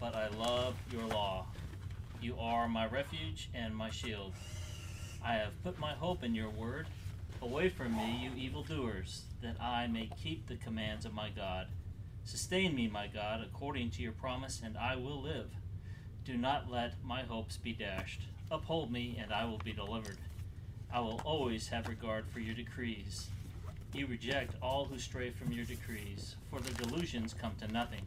but I love your law. You are my refuge and my shield. I have put my hope in your word. Away from me, you evildoers, that I may keep the commands of my God. Sustain me, my God, according to your promise, and I will live. Do not let my hopes be dashed. Uphold me, and I will be delivered. I will always have regard for your decrees. You reject all who stray from your decrees, for their delusions come to nothing.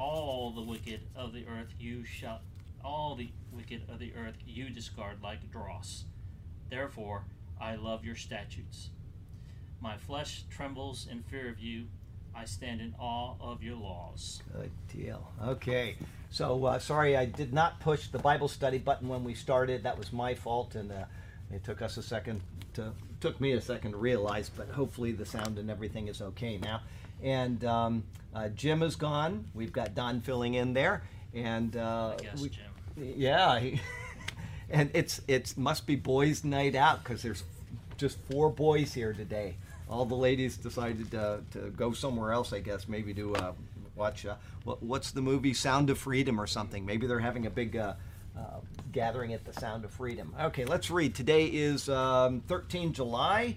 All the wicked of the earth you shall all the wicked of the earth you discard like dross. Therefore I love your statutes. My flesh trembles in fear of you. I stand in awe of your laws. Good deal. Okay. So uh, sorry I did not push the Bible study button when we started. That was my fault, and uh, it took us a second to took me a second to realize. But hopefully the sound and everything is okay now. And um, uh, Jim is gone. We've got Don filling in there, and uh, I guess, we- Jim. yeah, he, and it's it's must be boys' night out because there's just four boys here today. All the ladies decided to, to go somewhere else, I guess, maybe to uh, watch uh, what, what's the movie Sound of Freedom or something. Maybe they're having a big uh, uh, gathering at the Sound of Freedom. Okay, let's read. Today is um, 13 July.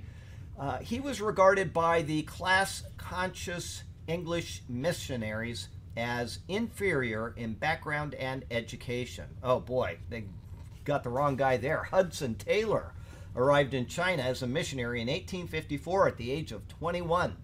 Uh, he was regarded by the class conscious English missionaries as inferior in background and education. Oh boy, they got the wrong guy there. Hudson Taylor arrived in China as a missionary in 1854 at the age of 21.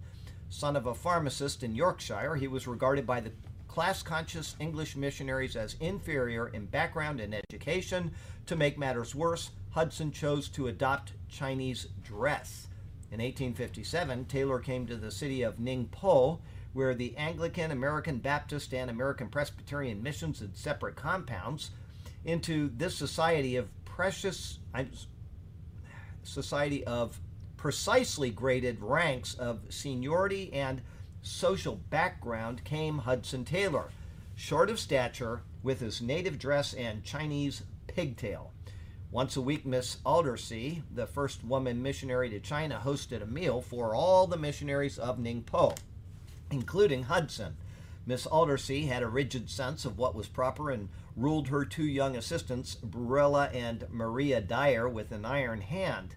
Son of a pharmacist in Yorkshire, he was regarded by the class conscious English missionaries as inferior in background and education. To make matters worse, Hudson chose to adopt Chinese dress. In 1857, Taylor came to the city of Ningpo, where the Anglican, American Baptist, and American Presbyterian missions had separate compounds. Into this society of precious, society of precisely graded ranks of seniority and social background came Hudson Taylor, short of stature, with his native dress and Chinese pigtail. Once a week, Miss Aldersey, the first woman missionary to China, hosted a meal for all the missionaries of Ningpo, including Hudson. Miss Aldersey had a rigid sense of what was proper and ruled her two young assistants, Burella and Maria Dyer, with an iron hand.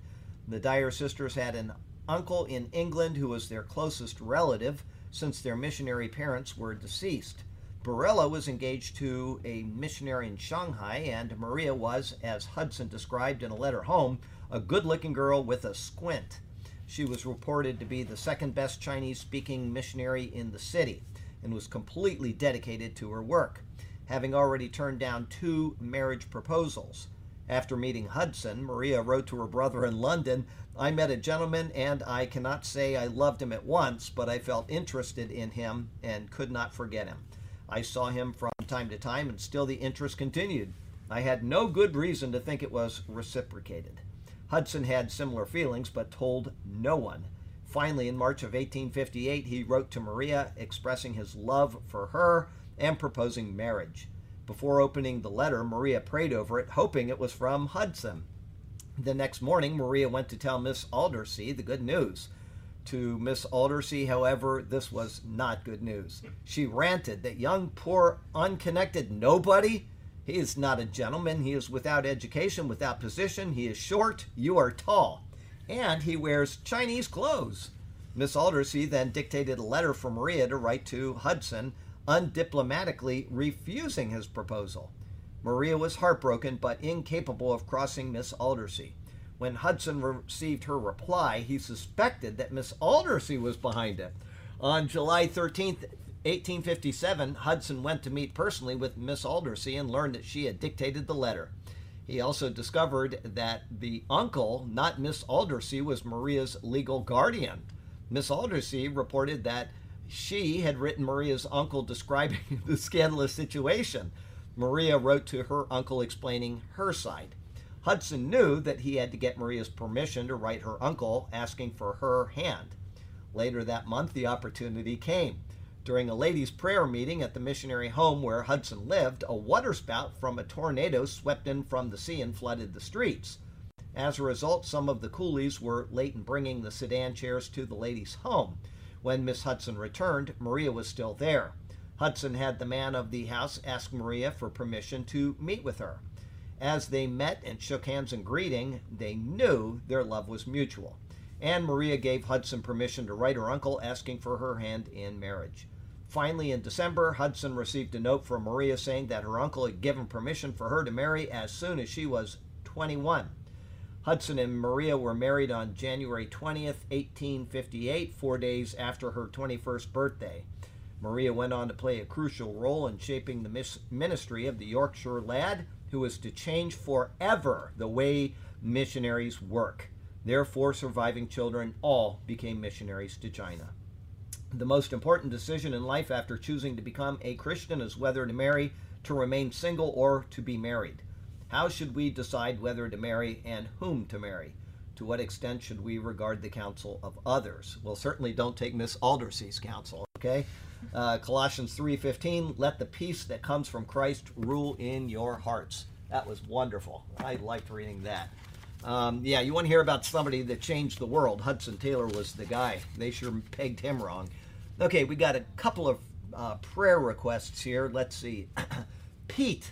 The Dyer sisters had an uncle in England who was their closest relative since their missionary parents were deceased. Burella was engaged to a missionary in Shanghai, and Maria was, as Hudson described in a letter home, a good looking girl with a squint. She was reported to be the second best Chinese speaking missionary in the city and was completely dedicated to her work, having already turned down two marriage proposals. After meeting Hudson, Maria wrote to her brother in London, I met a gentleman and I cannot say I loved him at once, but I felt interested in him and could not forget him. I saw him from time to time and still the interest continued. I had no good reason to think it was reciprocated. Hudson had similar feelings but told no one. Finally, in March of 1858, he wrote to Maria expressing his love for her and proposing marriage. Before opening the letter, Maria prayed over it, hoping it was from Hudson. The next morning, Maria went to tell Miss Aldersey the good news. To Miss Aldersey, however, this was not good news. She ranted that young, poor, unconnected nobody. He is not a gentleman. He is without education, without position. He is short. You are tall. And he wears Chinese clothes. Miss Aldersey then dictated a letter for Maria to write to Hudson, undiplomatically refusing his proposal. Maria was heartbroken but incapable of crossing Miss Aldersey. When Hudson received her reply, he suspected that Miss Aldersey was behind it. On July 13, 1857, Hudson went to meet personally with Miss Aldersey and learned that she had dictated the letter. He also discovered that the uncle, not Miss Aldersey, was Maria's legal guardian. Miss Aldersey reported that she had written Maria's uncle describing the scandalous situation. Maria wrote to her uncle explaining her side. Hudson knew that he had to get Maria's permission to write her uncle asking for her hand. Later that month, the opportunity came. During a ladies' prayer meeting at the missionary home where Hudson lived, a waterspout from a tornado swept in from the sea and flooded the streets. As a result, some of the coolies were late in bringing the sedan chairs to the ladies' home. When Miss Hudson returned, Maria was still there. Hudson had the man of the house ask Maria for permission to meet with her. As they met and shook hands in greeting, they knew their love was mutual. And Maria gave Hudson permission to write her uncle asking for her hand in marriage. Finally, in December, Hudson received a note from Maria saying that her uncle had given permission for her to marry as soon as she was 21. Hudson and Maria were married on January 20th, 1858, four days after her 21st birthday. Maria went on to play a crucial role in shaping the ministry of the Yorkshire lad who was to change forever the way missionaries work. Their four surviving children all became missionaries to China. The most important decision in life after choosing to become a Christian is whether to marry, to remain single, or to be married. How should we decide whether to marry and whom to marry? To what extent should we regard the counsel of others? Well, certainly don't take Miss Aldersey's counsel, okay? Uh, Colossians 3:15, let the peace that comes from Christ rule in your hearts. That was wonderful. I liked reading that. Um, yeah, you want to hear about somebody that changed the world. Hudson Taylor was the guy. They sure pegged him wrong. Okay, we got a couple of uh, prayer requests here. Let's see. Pete,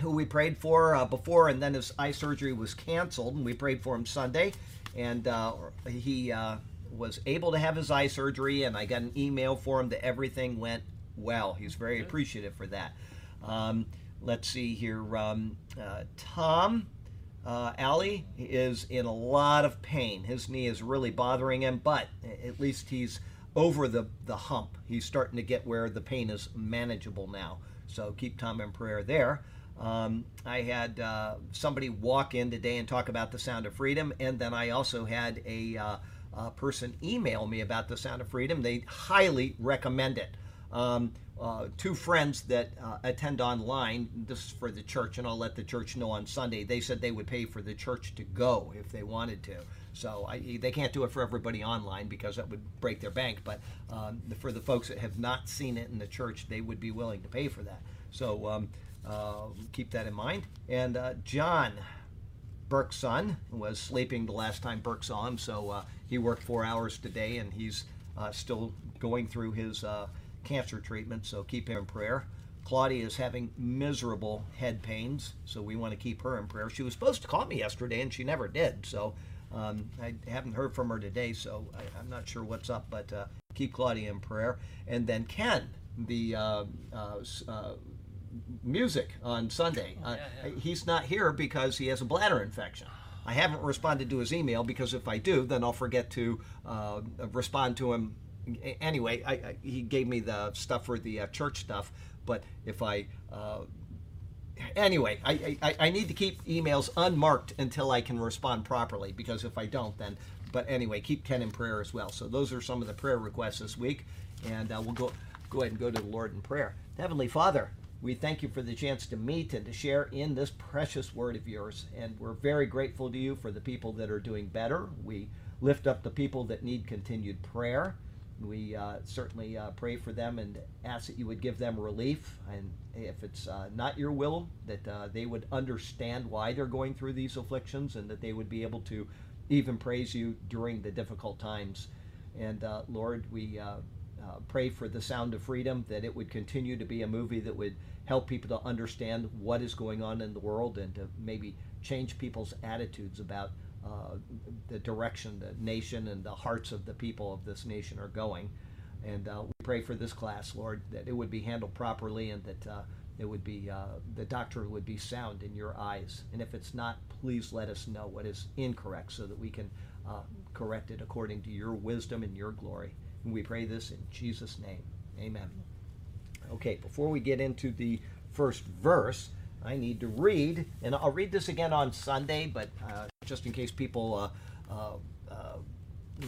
who we prayed for uh, before, and then his eye surgery was canceled, and we prayed for him Sunday, and uh, he uh, was able to have his eye surgery, and I got an email for him that everything went well. He's very appreciative for that. Um, let's see here. Um, uh, Tom uh, Ali is in a lot of pain. His knee is really bothering him, but at least he's over the, the hump. He's starting to get where the pain is manageable now. So keep Tom in prayer there. Um, I had uh, somebody walk in today and talk about the Sound of Freedom, and then I also had a, uh, a person email me about the Sound of Freedom. They highly recommend it. Um, uh, two friends that uh, attend online. This is for the church, and I'll let the church know on Sunday. They said they would pay for the church to go if they wanted to. So I, they can't do it for everybody online because that would break their bank. But um, for the folks that have not seen it in the church, they would be willing to pay for that. So um, uh, keep that in mind. And uh, John. Burke's son was sleeping the last time Burke saw him, so uh, he worked four hours today, and he's uh, still going through his cancer treatment, so keep him in prayer. Claudia is having miserable head pains, so we want to keep her in prayer. She was supposed to call me yesterday, and she never did. So um, I haven't heard from her today, so I, am not sure what's up. But uh, keep Claudia in prayer. And then Ken, the uh, uh, uh music on Sunday, oh, yeah, yeah. he's not here because he has a bladder infection. I haven't responded to his email because if I do, then I'll forget to uh, respond to him anyway, I, I, he gave me the stuff for the uh, church stuff. But if I uh, anyway, I, I, I need to keep emails unmarked until I can respond properly because if I don't, then. But anyway, keep Ken in prayer as well. So those are some of the prayer requests this week, and uh, we'll go go ahead and go to the Lord in prayer. Heavenly Father, we thank you for the chance to meet and to share in this precious word of yours, and we're very grateful to you for the people that are doing better. We lift up the people that need continued prayer. We uh, certainly uh, pray for them and ask that you would give them relief. And if it's uh, not your will, that uh, they would understand why they're going through these afflictions and that they would be able to even praise you during the difficult times. And uh, Lord, we uh, pray for the Sound of Freedom, that it would continue to be a movie that would help people to understand what is going on in the world and to maybe change people's attitudes about uh, the direction the nation and the hearts of the people of this nation are going. And uh, we pray for this class, Lord, that it would be handled properly and that uh, it would be uh, the doctor would be sound in your eyes. And if it's not, please let us know what is incorrect so that we can uh, correct it according to your wisdom and your glory. We pray this in Jesus' name. Amen. Okay, before we get into the first verse, I need to read, and I'll read this again on Sunday, but uh, just in case people, uh, uh, uh,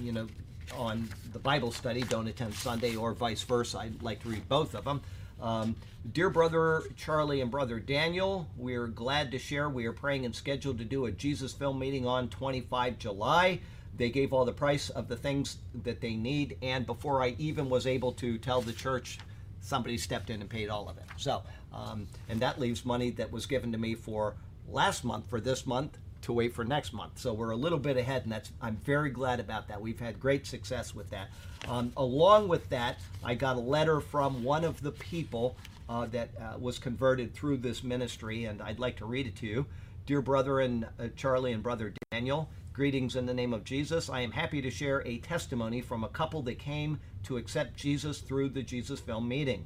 you know, on the Bible study don't attend Sunday or vice versa, I'd like to read both of them. Um, dear brother Charlie and brother Daniel, we're glad to share. We are praying and scheduled to do a Jesus film meeting on 25 July. They gave all the price of the things that they need, and before I even was able to tell the church, somebody stepped in and paid all of it. So um, and that leaves money that was given to me for last month for this month to wait for next month. So we're a little bit ahead, and that's I'm very glad about that. We've had great success with that. Um, along with that, I got a letter from one of the people uh, that uh, was converted through this ministry, and I'd like to read it to you. Dear brother and uh, Charlie and brother Daniel, greetings in the name of Jesus. I am happy to share a testimony from a couple that came to accept Jesus through the Jesus Film meeting.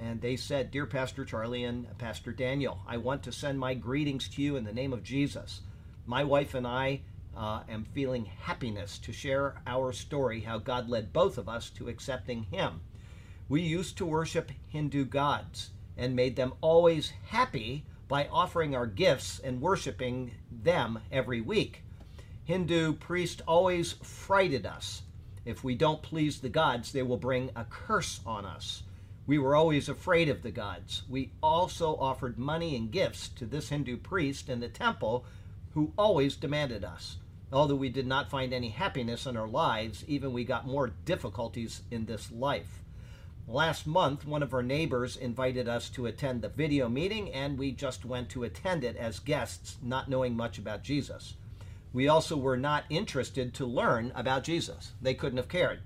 And they said, Dear Pastor Charlie and Pastor Daniel, I want to send my greetings to you in the name of Jesus. My wife and I uh, am feeling happiness to share our story, how God led both of us to accepting Him. We used to worship Hindu gods and made them always happy by offering our gifts and worshiping them every week. Hindu priest always frighted us. If we don't please the gods, they will bring a curse on us. We were always afraid of the gods. We also offered money and gifts to this Hindu priest in the temple who always demanded us. Although we did not find any happiness in our lives, even we got more difficulties in this life. Last month, one of our neighbors invited us to attend the video meeting, and we just went to attend it as guests, not knowing much about Jesus. We also were not interested to learn about Jesus. They couldn't have cared.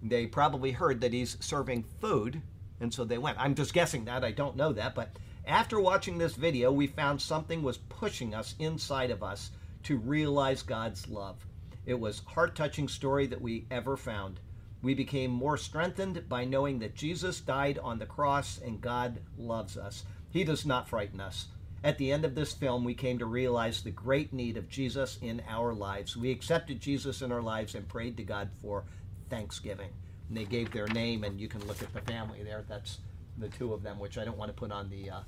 They probably heard that he's serving food and so they went. I'm just guessing that, I don't know that, but after watching this video, we found something was pushing us inside of us to realize God's love. It was heart-touching story that we ever found. We became more strengthened by knowing that Jesus died on the cross and God loves us. He does not frighten us. At the end of this film, we came to realize the great need of Jesus in our lives. We accepted Jesus in our lives and prayed to God for thanksgiving and they gave their name, and you can look at the family there. That's the two of them, which I don't want to put on the uh,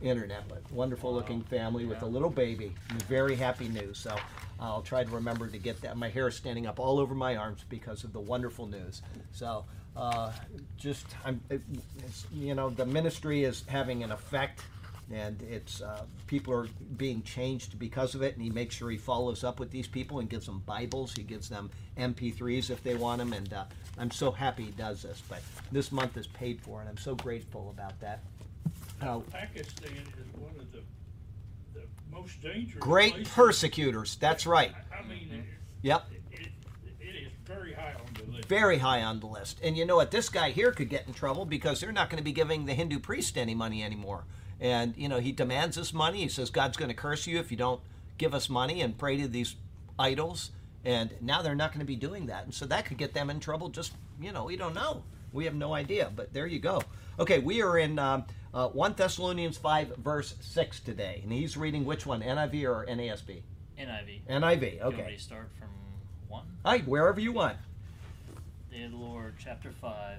internet, but wonderful looking family with a little baby. Very happy news. So I'll try to remember to get that. My hair is standing up all over my arms because of the wonderful news. So uh, just, I'm, it, you know, the ministry is having an effect and it's uh, people are being changed because of it and he makes sure he follows up with these people and gives them bibles he gives them mp3s if they want them and uh, i'm so happy he does this but this month is paid for and i'm so grateful about that. Uh, pakistan is one of the, the most dangerous great places. persecutors that's right. I mean mm-hmm. yep. it, it, it is very high on the list. Very high on the list. And you know what? This guy here could get in trouble because they're not going to be giving the hindu priest any money anymore and, you know, he demands this money. He says, God's going to curse you if you don't give us money and pray to these idols. And now they're not going to be doing that. And so that could get them in trouble. Just, you know, we don't know. We have no idea. But there you go. Okay, we are in um, uh, 1 Thessalonians 5, verse 6 today. And he's reading which one, NIV or NASB? NIV. NIV, okay. You want to start from 1? Hi, wherever you want. The Lord, chapter 5.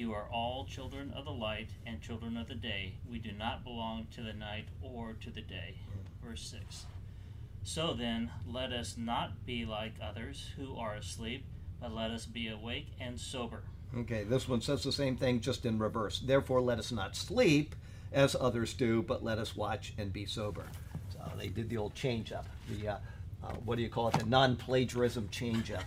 You are all children of the light and children of the day. We do not belong to the night or to the day. Verse 6. So then, let us not be like others who are asleep, but let us be awake and sober. Okay, this one says the same thing, just in reverse. Therefore, let us not sleep as others do, but let us watch and be sober. So they did the old change up. The, uh, uh, what do you call it? The non plagiarism change up.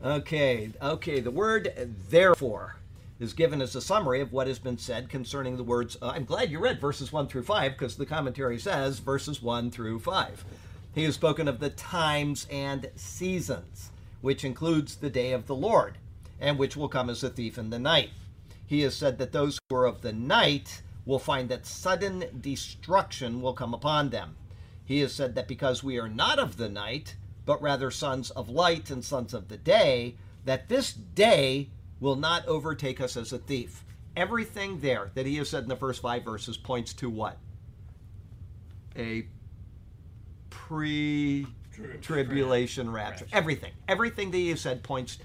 Okay, okay, the word therefore is given as a summary of what has been said concerning the words. Uh, I'm glad you read verses 1 through 5 because the commentary says verses 1 through 5. He has spoken of the times and seasons, which includes the day of the Lord, and which will come as a thief in the night. He has said that those who are of the night will find that sudden destruction will come upon them. He has said that because we are not of the night, but rather sons of light and sons of the day, that this day will not overtake us as a thief. Everything there that he has said in the first five verses points to what? A pre tribulation rapture. Everything. Everything that he has said points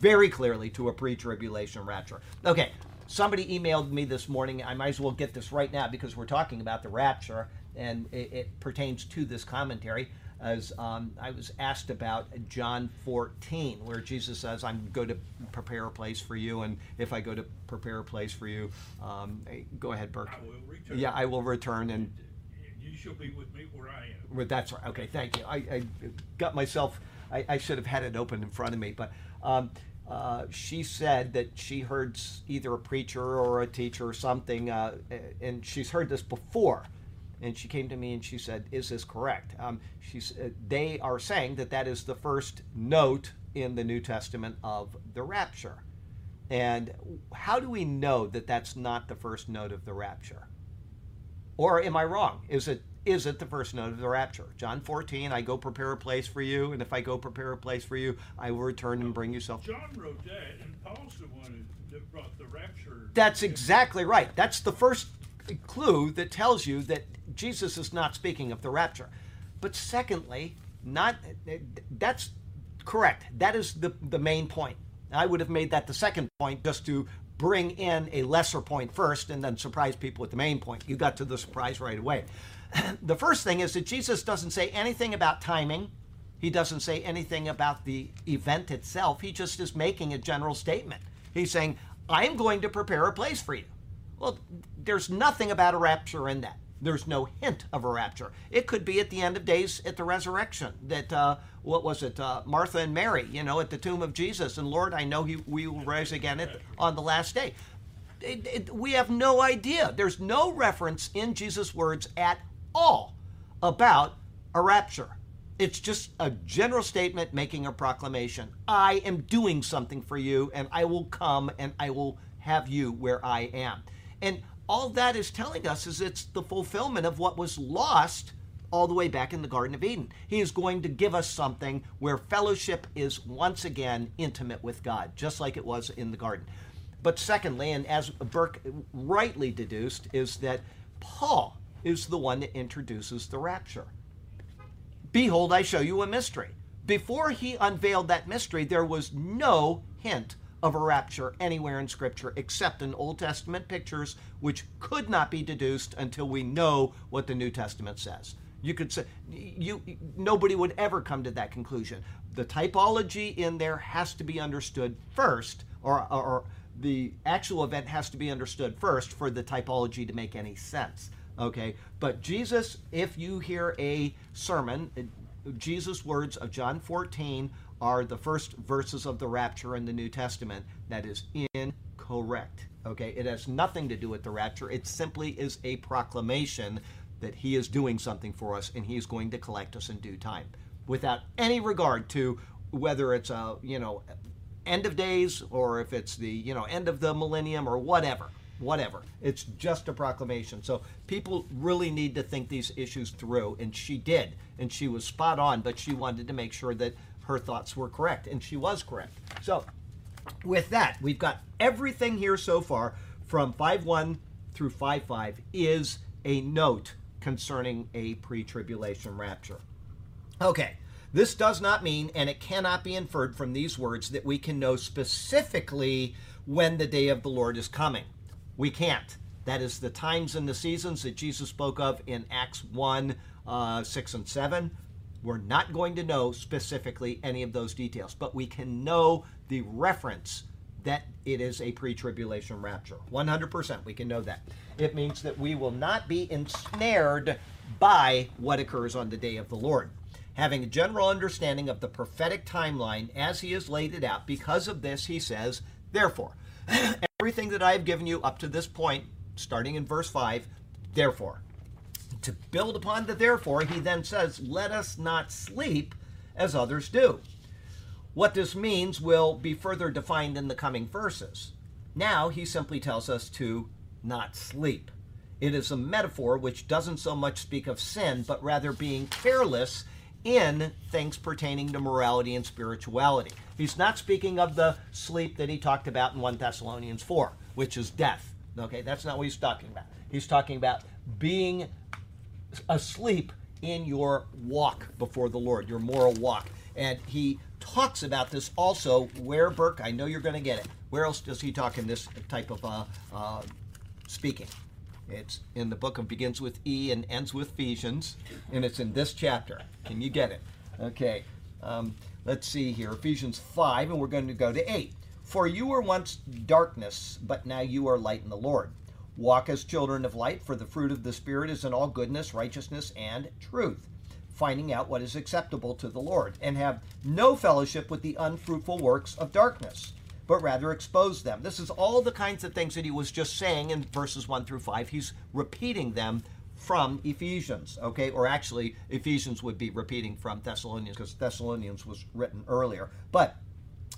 very clearly to a pre tribulation rapture. Okay, somebody emailed me this morning. I might as well get this right now because we're talking about the rapture. and it, it pertains to this commentary. As um, I was asked about John 14, where Jesus says, "I'm going to prepare a place for you, and if I go to prepare a place for you, um, eh, go ahead, Burke. I will return. Yeah, I will return and You shall be with me where I am. well, that's right. Okay, thank you. I, I got myself. I, I should have had it open in front of me, but um, uh, she said that she heard either a preacher or a teacher or something, uh, and she's heard this before. And she came to me and she said, "Is this correct?" Um. Uh, they are saying that that is the first note in the New Testament of the rapture. And how do we know that that's not the first note of the rapture? Or am I wrong? Is it is it the first note of the rapture? John 14, I go prepare a place for you, and if I go prepare a place for you, I will return and bring you self. John wrote that, and Paul's the one that brought the rapture. That's exactly right. That's the first clue that tells you that Jesus is not speaking of the rapture. But secondly, not that's correct. That is the the main point. I would have made that the second point just to bring in a lesser point first and then surprise people with the main point. You got to the surprise right away. the first thing is that Jesus doesn't say anything about timing. He doesn't say anything about the event itself. He just is making a general statement. He's saying, I'm going to prepare a place for you. Well, there's nothing about a rapture in that. There's no hint of a rapture. It could be at the end of days at the resurrection. That uh, what was it? Uh, Martha and Mary, you know, at the tomb of Jesus, and Lord, I know he, we will rise again at, on the last day. It- it- we have no idea. There's no reference in Jesus' words at all about a rapture. It's just a general statement making a proclamation. I am doing something for you, and I will come and I will have you where I am. And all that is telling us is it's the fulfillment of what was lost all the way back in the Garden of Eden. He is going to give us something where fellowship is once again intimate with God, just like it was in the garden. But secondly, and as Burke rightly deduced, is that Paul is the one that introduces the rapture. Behold, I show you a mystery. Before he unveiled that mystery, there was no hint of a rapture anywhere in Scripture except in Old Testament pictures, which could not be deduced until we know what the New Testament says. You could say you nobody would ever come to that conclusion. The typology in there has to be understood first, or, or the actual event has to be understood first for the typology to make any sense. Okay, but Jesus, if you hear a sermon, uh, Jesus' words of John 14 are the first verses of the rapture in the New Testament. That is incorrect. Okay, it has nothing to do with the rapture. It simply is a proclamation that He is doing something for us and He is going to collect us in due time, without any regard to whether it's a you know end of days or if it's the you know end of the millennium or whatever whatever it's just a proclamation so people really need to think these issues through and she did and she was spot on but she wanted to make sure that her thoughts were correct and she was correct so with that we've got everything here so far from 5 1 through 5 5 is a note concerning a pre-tribulation rapture Okay, this does not mean, and it cannot be inferred from these words, that we can know specifically when the day of the Lord is coming. We can't. That is the times and the seasons that Jesus spoke of in Acts 1 uh, 6 and 7. We're not going to know specifically any of those details, but we can know the reference that it is a pre tribulation rapture. 100%, we can know that. It means that we will not be ensnared by what occurs on the day of the Lord. Having a general understanding of the prophetic timeline as he has laid it out, because of this, he says, Therefore, everything that I have given you up to this point, starting in verse 5, therefore, to build upon the therefore, he then says, Let us not sleep as others do. What this means will be further defined in the coming verses. Now he simply tells us to not sleep. It is a metaphor which doesn't so much speak of sin, but rather being careless in things pertaining to morality and spirituality. He's not speaking of the sleep that he talked about in 1 Thessalonians 4, which is death. Okay, that's not what he's talking about. He's talking about being asleep in your walk before the Lord, your moral walk. And he talks about this also where, Burke, I know you're going to get it. Where else does he talk in this type of uh, uh, speaking? It's in the book of begins with E and ends with Ephesians, and it's in this chapter. Can you get it? Okay. Um, let's see here. Ephesians 5, and we're going to go to 8. For you were once darkness, but now you are light in the Lord. Walk as children of light, for the fruit of the Spirit is in all goodness, righteousness, and truth, finding out what is acceptable to the Lord, and have no fellowship with the unfruitful works of darkness, but rather expose them. This is all the kinds of things that he was just saying in verses 1 through 5. He's repeating them from Ephesians, okay? Or actually, Ephesians would be repeating from Thessalonians because Thessalonians was written earlier. But,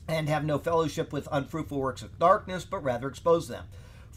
and have no fellowship with unfruitful works of darkness, but rather expose them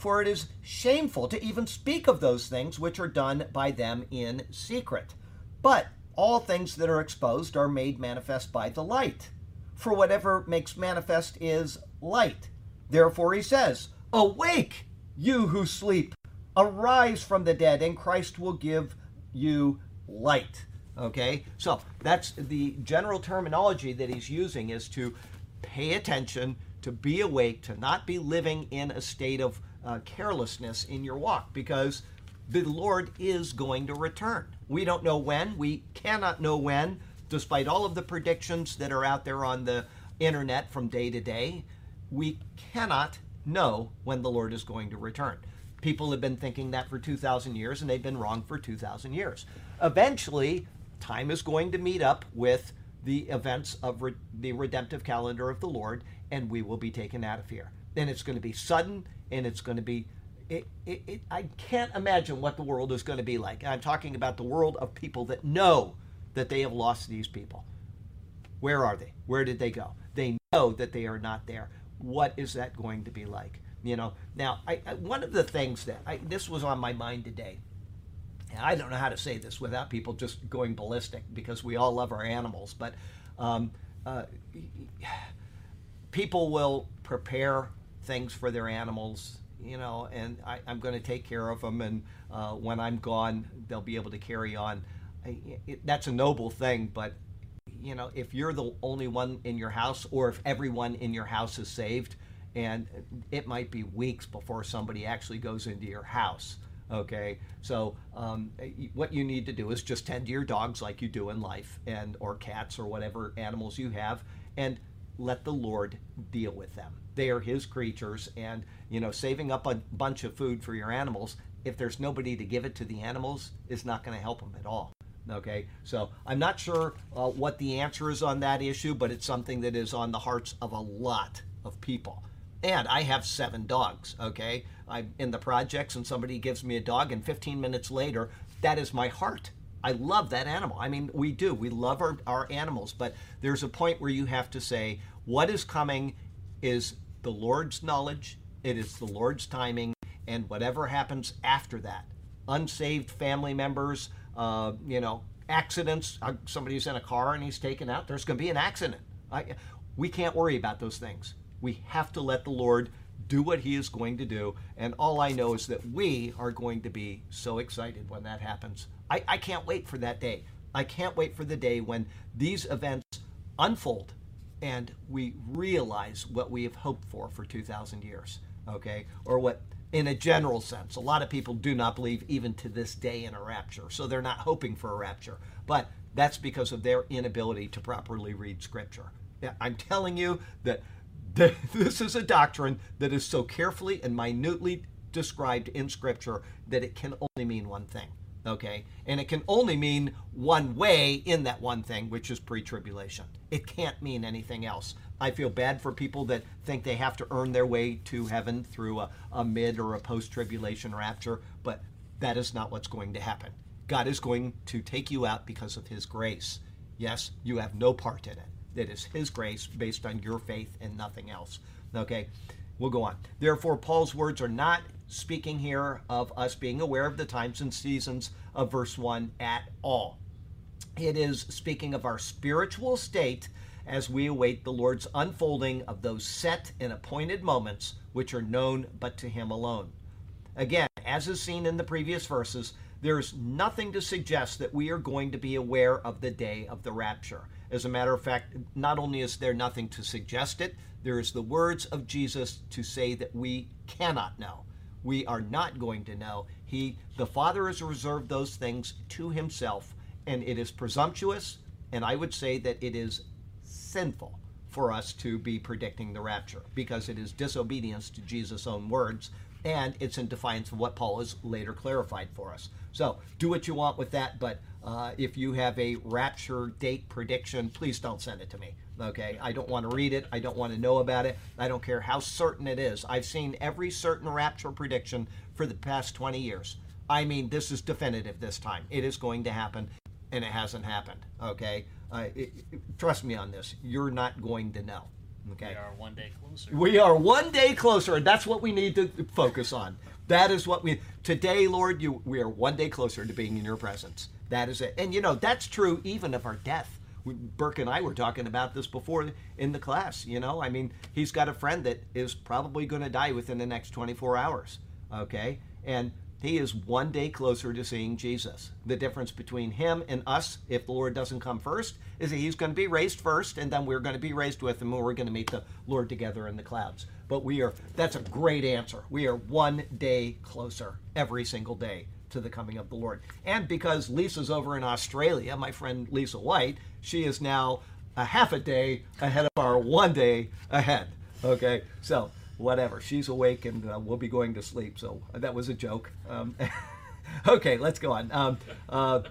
for it is shameful to even speak of those things which are done by them in secret. But all things that are exposed are made manifest by the light. For whatever makes manifest is light. Therefore he says, Awake, you who sleep, arise from the dead, and Christ will give you light. Okay? So that's the general terminology that he's using is to pay attention, to be awake, to not be living in a state of uh, carelessness in your walk because the Lord is going to return. We don't know when, we cannot know when, despite all of the predictions that are out there on the internet from day to day. We cannot know when the Lord is going to return. People have been thinking that for 2,000 years, and they've been wrong for 2,000 years. Eventually, time is going to meet up with the events of re- the redemptive calendar of the Lord, and we will be taken out of here. And it's going to be sudden, and it's going to be it, it, it, I can't imagine what the world is going to be like. I'm talking about the world of people that know that they have lost these people. Where are they? Where did they go? They know that they are not there. What is that going to be like? You know. Now, I, I, one of the things that I, this was on my mind today. I don't know how to say this without people just going ballistic because we all love our animals, but um, uh, people will prepare things for their animals, you know, and I, am going to take care of them. And uh, when I'm gone, they'll be able to carry on. I, it, that's a noble thing, but you know, if you're the only one in your house, or if everyone in your house is saved, and it might be weeks before somebody actually goes into your house. Okay, so um, what you need to do is just tend to your dogs like you do in life, and or cats or whatever animals you have, and let the Lord deal with them. They are His creatures, and you know, saving up a bunch of food for your animals, if there's nobody to give it to the animals, is not going to help them at all. Okay, so I'm not sure uh, what the answer is on that issue, but it's something that is on the hearts of a lot of people. And I have seven dogs. Okay, I'm in the projects, and somebody gives me a dog, and 15 minutes later, that is my heart. I love that animal. I mean, we do. We love our, our animals, but there's a point where you have to say, what is coming is the Lord's knowledge, it is the Lord's timing, and whatever happens after that, unsaved family members, uh, you know, accidents, uh, somebody's in a car and he's taken out, there's going to be an accident. I, we can't worry about those things. We have to let the Lord do what he is going to do. And all I know is that we are going to be so excited when that happens. I, I can't wait for that day. I can't wait for the day when these events unfold and we realize what we have hoped for for 2,000 years, okay? Or what, in a general sense, a lot of people do not believe even to this day in a rapture, so they're not hoping for a rapture. But that's because of their inability to properly read Scripture. I'm telling you that this is a doctrine that is so carefully and minutely described in Scripture that it can only mean one thing okay? And it can only mean one way in that one thing, which is pre tribulation. It can't mean anything else. I feel bad for people that think they have to earn their way to heaven through a, a mid or a post tribulation rapture, but that is not what's going to happen. God is going to take you out because of His grace. Yes, you have no part in it. It is His grace based on your faith and nothing else. Okay, we'll go on. Therefore, Paul's words are not speaking here of us being aware of the times and seasons of verse 1 at all. It is speaking of our spiritual state as we await the Lord's unfolding of those set and appointed moments which are known but to Him alone. Again, as is seen in the previous verses, there is nothing to suggest that we are going to be aware of the day of the rapture. As a matter of fact, not only is there nothing to suggest it, there is the words of Jesus to say that we cannot know we are not going to know. He, the Father, has reserved those things to Himself, and it is presumptuous, and I would say that it is sinful for us to be predicting the rapture because it is disobedience to Jesus' own words and it's in defiance of what Paul has later clarified for us. So do what you want with that, but uh, if you have a rapture date prediction, please don't send it to me. Okay, I don't want to read it. I don't want to know about it. I don't care how certain it is. I've seen every certain rapture prediction for the past 20 years. I mean, this is definitive this time. It is going to happen, and it hasn't happened. Okay, uh, it, it, trust me on this. You're not going to know. Okay. We are one day closer. We are one day closer, and that's what we need to focus on. That is what we today, Lord. You, we are one day closer to being in Your presence. That is it, and you know that's true even of our death. Burke and I were talking about this before in the class. You know, I mean, he's got a friend that is probably going to die within the next 24 hours. Okay, and he is one day closer to seeing Jesus. The difference between him and us, if the Lord doesn't come first, is that he's going to be raised first, and then we're going to be raised with him, and we're going to meet the Lord together in the clouds. But we are, that's a great answer. We are one day closer every single day to the coming of the Lord. And because Lisa's over in Australia, my friend Lisa White, she is now a half a day ahead of our one day ahead. Okay, so whatever. She's awake and uh, we'll be going to sleep. So that was a joke. Um, okay, let's go on. Um, uh,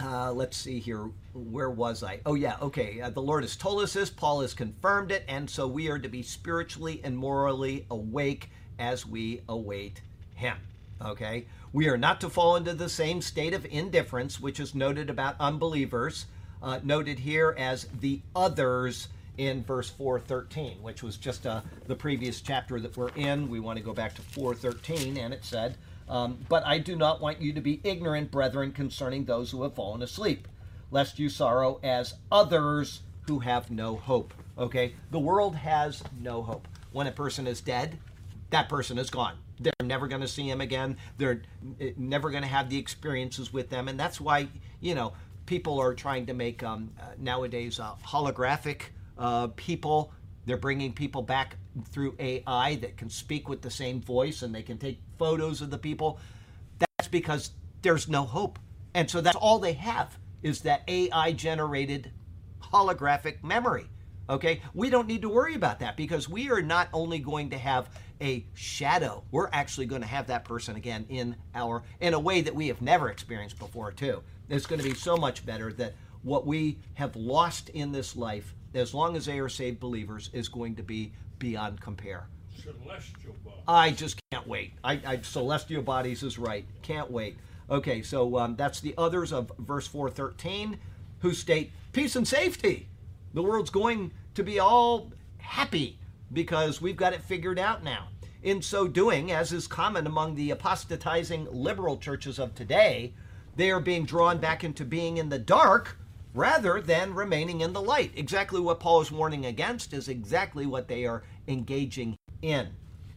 uh, let's see here. Where was I? Oh, yeah. Okay. Uh, the Lord has told us this. Paul has confirmed it. And so we are to be spiritually and morally awake as we await Him. Okay. We are not to fall into the same state of indifference, which is noted about unbelievers, uh, noted here as the others in verse 413, which was just uh, the previous chapter that we're in. We want to go back to 413, and it said, um, But I do not want you to be ignorant, brethren, concerning those who have fallen asleep, lest you sorrow as others who have no hope. Okay? The world has no hope. When a person is dead, that person is gone. They're never going to see him again. They're eh, never going to have the experiences with them. And that's why, you know, people are trying to make um, uh, nowadays uh, holographic uh, people. They're bringing people back through AI that can speak with the same voice and they can take photos of the people. That's because there's no hope. And so that's all they have is that AI generated holographic memory. Okay? We don't need to worry about that because we are not only going to have a shadow, we're actually going to have that person again in our in a way that we have never experienced before too. It's going to be so much better that what we have lost in this life as long as they are saved believers, is going to be beyond compare. Celestial bodies. I just can't wait. I, I celestial bodies is right. Can't wait. Okay, so um, that's the others of verse 413 who state peace and safety. The world's going to be all happy because we've got it figured out now. In so doing, as is common among the apostatizing liberal churches of today, they are being drawn back into being in the dark rather than remaining in the light. Exactly what Paul is warning against is exactly what they are engaging in.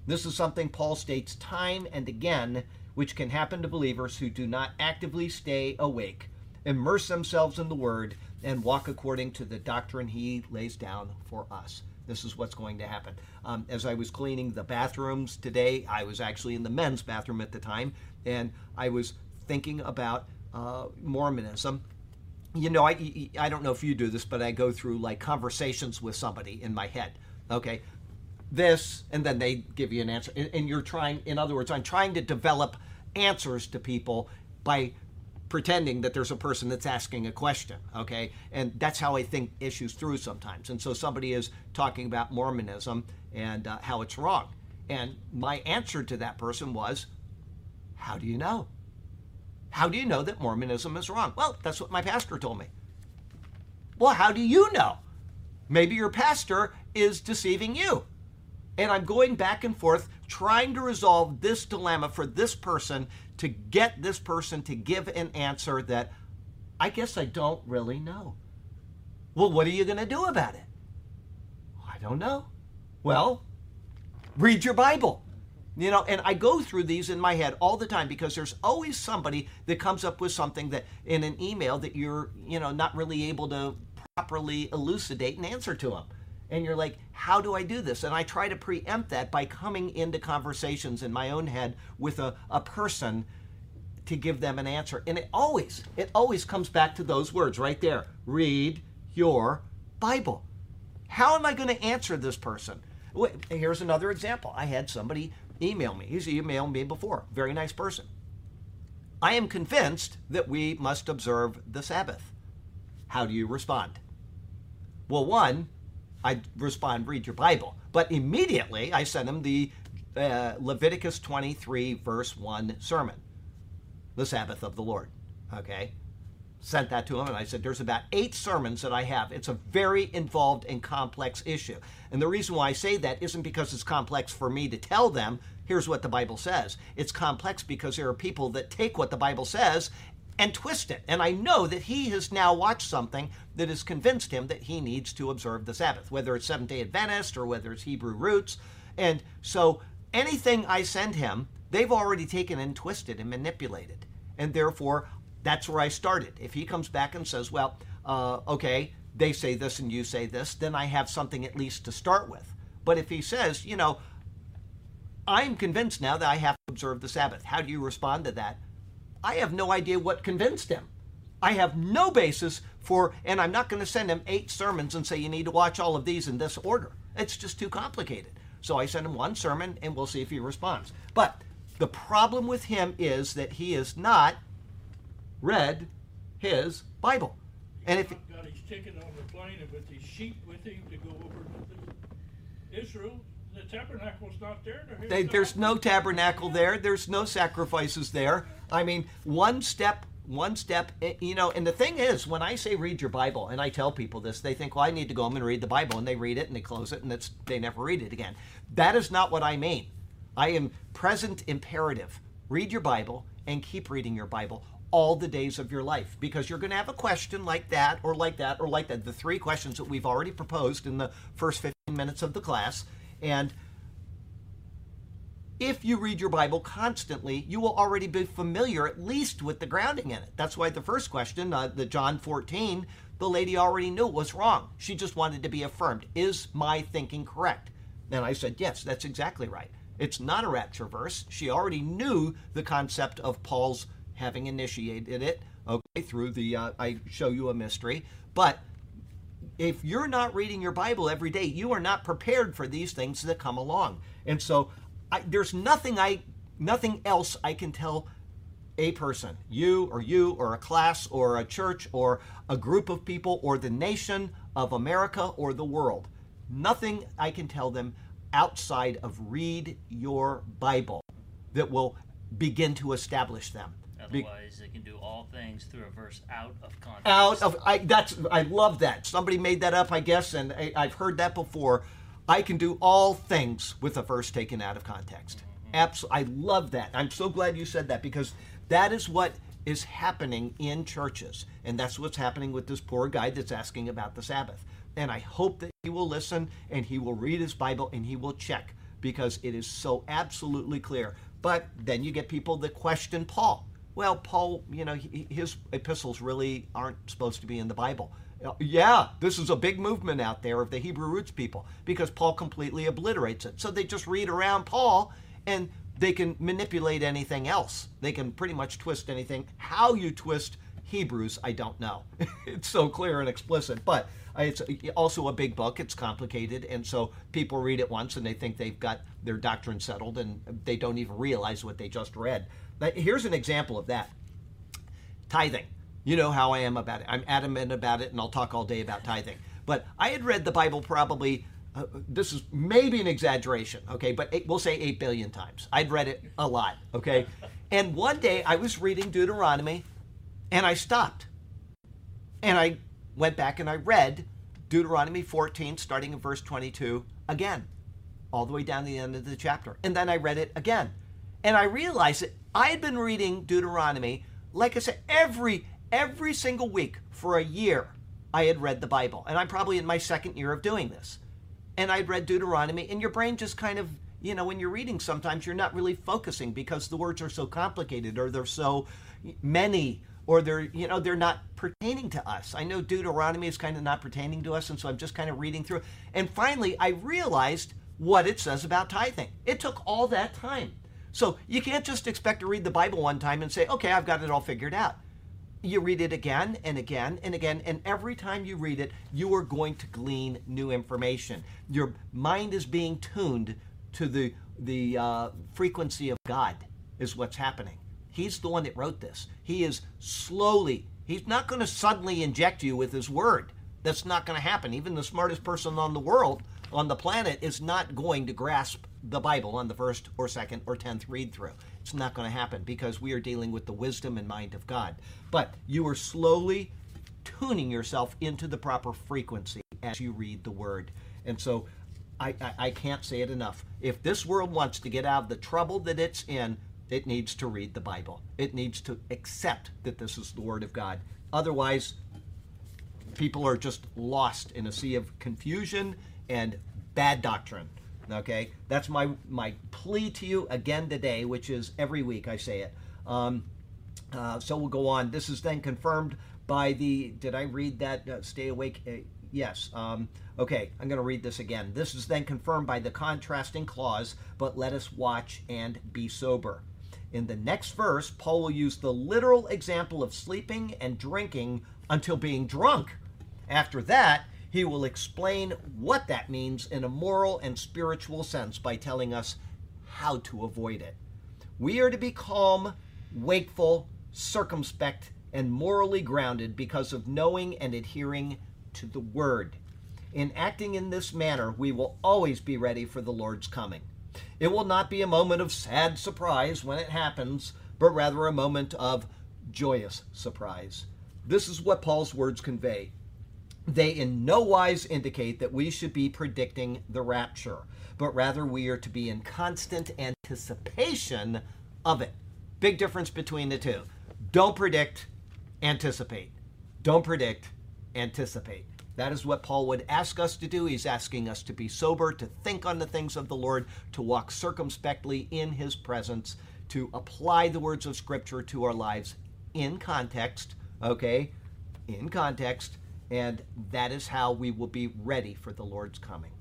This is something Paul states time and again, which can happen to believers who do not actively stay awake, immerse themselves in the Word, and walk according to the doctrine he lays down for us. This is what's going to happen. Um, as I was cleaning the bathrooms today, I was actually in the men's bathroom at the time, and I was thinking about uh, Mormonism you know, I, I don't know if you do this, but I go through like conversations with somebody in my head. Okay, this, and then they give you an answer. And you're trying, in other words, I'm trying to develop answers to people by pretending that there's a person that's asking a question. Okay, and that's how I think issues through sometimes. And so somebody is talking about Mormonism and uh, how it's wrong. And my answer to that person was, How do you know? How do you know that Mormonism is wrong? Well, that's what my pastor told me. Well, how do you know? Maybe your pastor is deceiving you. And I'm going back and forth trying to resolve this dilemma for this person to get this person to give an answer that I guess I don't really know. Well, what are you going to do about it? I don't know. Well, read your Bible. You know, and I go through these in my head all the time because there's always somebody that comes up with something that in an email that you're, you know, not really able to properly elucidate and answer to them. And you're like, how do I do this? And I try to preempt that by coming into conversations in my own head with a, a person to give them an answer. And it always, it always comes back to those words right there. Read your Bible. How am I going to answer this person? Here's another example. I had somebody email me. He's emailed me before. Very nice person. I am convinced that we must observe the Sabbath. How do you respond? Well, one, I respond, read your Bible. But immediately I sent him the uh, Leviticus 23, verse 1 sermon, the Sabbath of the Lord. Okay? Sent that to him, and I said, There's about eight sermons that I have. It's a very involved and complex issue. And the reason why I say that isn't because it's complex for me to tell them, here's what the Bible says. It's complex because there are people that take what the Bible says and twist it. And I know that he has now watched something that has convinced him that he needs to observe the Sabbath, whether it's Seventh day Adventist or whether it's Hebrew roots. And so anything I send him, they've already taken and twisted and manipulated. And therefore, that's where I started. If he comes back and says, well, uh, okay, they say this and you say this, then I have something at least to start with. But if he says, you know, I'm convinced now that I have to observe the Sabbath, how do you respond to that? I have no idea what convinced him. I have no basis for, and I'm not going to send him eight sermons and say you need to watch all of these in this order. It's just too complicated. So I send him one sermon and we'll see if he responds. But the problem with him is that he is not read his Bible. And if Got his ticket on the plane and with his sheep with him to go over to Israel, the tabernacle's not there. They, there's no tabernacle there. There's no sacrifices there. I mean, one step, one step, eh, you know, and the thing is, when I say read your Bible, and I tell people this, they think, well, I need to go home and read the Bible, and they read it and they close it, and it's, they never read it again. That is not what I mean. I am present imperative. Read your Bible and keep reading your Bible all the days of your life because you're going to have a question like that or like that or like that. The three questions that we've already proposed in the first 15 minutes of the class. And if you read your Bible constantly, you will already be familiar at least with the grounding in it. That's why the first question, uh, the John 14, the lady already knew was wrong. She just wanted to be affirmed. Is my thinking correct? And I said, yes, that's exactly right. It's not a rapture verse. She already knew the concept of Paul's having initiated it, okay, through the uh, I show you a mystery. But if you're not reading your Bible every day, you are not prepared for these things that come along. And so I, there's nothing I nothing else I can tell a person, you or you or a class or a church or a group of people or the nation of America or the world. Nothing I can tell them outside of read your Bible that will begin to establish them. Otherwise, they can do all things through a verse out of context. out of I that's I love that. Somebody made that up, I guess, and I, I've heard that before. I can do all things with a verse taken out of context. Mm-hmm. Absolutely, I love that. I'm so glad you said that because that is what is happening in churches, and that's what's happening with this poor guy that's asking about the Sabbath. And I hope that he will listen and he will read his Bible and he will check because it is so absolutely clear. But then you get people that question Paul. Well, Paul, you know, his epistles really aren't supposed to be in the Bible. Uh, Yeah, this is a big movement out there of the Hebrew roots people because Paul completely obliterates it. So they just read around Paul and they can manipulate anything else. They can pretty much twist anything. How you twist Hebrews, I don't know. it's so clear and explicit, but it's also a big book. It's complicated, and so people read it once and they think they've got their doctrine settled, and they don't even realize what they just read. Here's an example of that tithing. You know how I am about it. I'm adamant about it, and I'll talk all day about tithing. But I had read the Bible probably, uh, this is maybe an exaggeration, okay, but eight, we'll say 8 billion times. I'd read it a lot, okay? And one day I was reading Deuteronomy, and I stopped. And I went back and I read Deuteronomy 14, starting in verse 22, again, all the way down to the end of the chapter. And then I read it again. And I realized that I had been reading Deuteronomy, like I said, every every single week for a year. I had read the Bible. And I'm probably in my second year of doing this. And I'd read Deuteronomy, and your brain just kind of, you know, when you're reading, sometimes you're not really focusing because the words are so complicated or they're so many or they're you know they're not pertaining to us i know deuteronomy is kind of not pertaining to us and so i'm just kind of reading through and finally i realized what it says about tithing it took all that time So you can't just expect to read the Bible one time and say, okay, I've got it all figured out. You read it again and again and again, and every time you read it, you are going to glean new information. Your mind is being tuned to the the uh, frequency of God, is what's happening. He's the one that wrote this. He is slowly. He's not going to suddenly inject you with His Word. That's not going to happen. Even the smartest person on the world, on the planet, is not going to grasp the Bible on the first or second or tenth read through. It's not going to happen because we are dealing with the wisdom and mind of God. But you are slowly tuning yourself into the proper frequency as you read the Word. And so I, I, I can't say it enough. If this world wants to get out of the trouble that it's in, it needs to read the Bible. It needs to accept that this is the Word of God. Otherwise, people are just lost in a sea of confusion and bad doctrine. Okay, that's my my plea to you again today, which is every week I say it. Um, uh, so we'll go on. This is then confirmed by the. Did I read that? Uh, stay awake. Uh, yes. Um, okay, I'm going to read this again. This is then confirmed by the contrasting clause, but let us watch and be sober. In the next verse, Paul will use the literal example of sleeping and drinking until being drunk. After that, he will explain what that means in a moral and spiritual sense by telling us how to avoid it. We are to be calm, wakeful, circumspect, and morally grounded because of knowing and adhering to the Word. In acting in this manner, we will always be ready for the Lord's coming. It will not be a moment of sad surprise when it happens, but rather a moment of joyous surprise. This is what Paul's words convey they in no wise indicate that we should be predicting the rapture, but rather we are to be in constant anticipation of it. Big difference between the two. Don't predict, anticipate. Don't predict, anticipate. That is what Paul would ask us to do. He's asking us to be sober, to think on the things of the Lord, to walk circumspectly in his presence, to apply the words of Scripture to our lives in context, okay? In context and that is how we will be ready for the Lord's coming.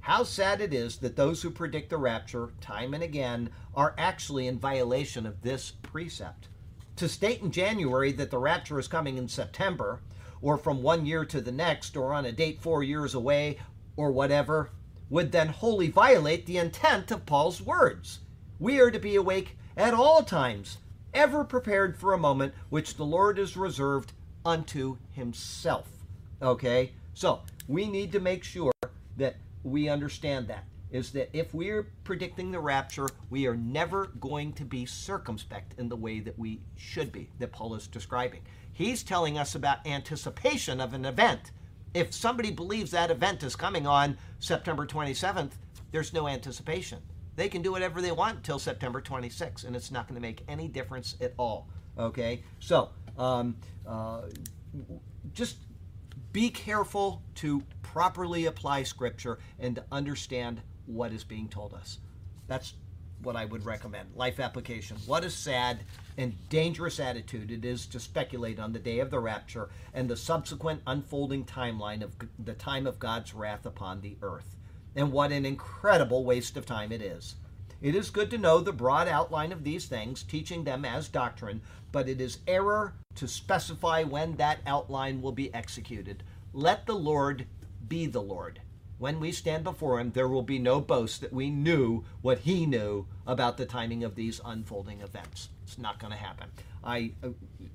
How sad it is that those who predict the rapture time and again are actually in violation of this precept. To state in January that the rapture is coming in September, or from one year to the next, or on a date four years away, or whatever, would then wholly violate the intent of Paul's words. We are to be awake at all times, ever prepared for a moment which the Lord has reserved unto himself. Okay? So we need to make sure that we understand that. Is that if we're predicting the rapture, we are never going to be circumspect in the way that we should be, that Paul is describing. He's telling us about anticipation of an event. If somebody believes that event is coming on September 27th, there's no anticipation. They can do whatever they want until September 26th, and it's not going to make any difference at all. Okay? So, um, uh, just be careful to properly apply scripture and to understand what is being told us. That's what I would recommend. Life application. What a sad and dangerous attitude it is to speculate on the day of the rapture and the subsequent unfolding timeline of the time of God's wrath upon the earth. And what an incredible waste of time it is. It is good to know the broad outline of these things, teaching them as doctrine, but it is error to specify when that outline will be executed. Let the Lord be the Lord. When we stand before Him, there will be no boast that we knew what He knew about the timing of these unfolding events. It's not going to happen. I uh,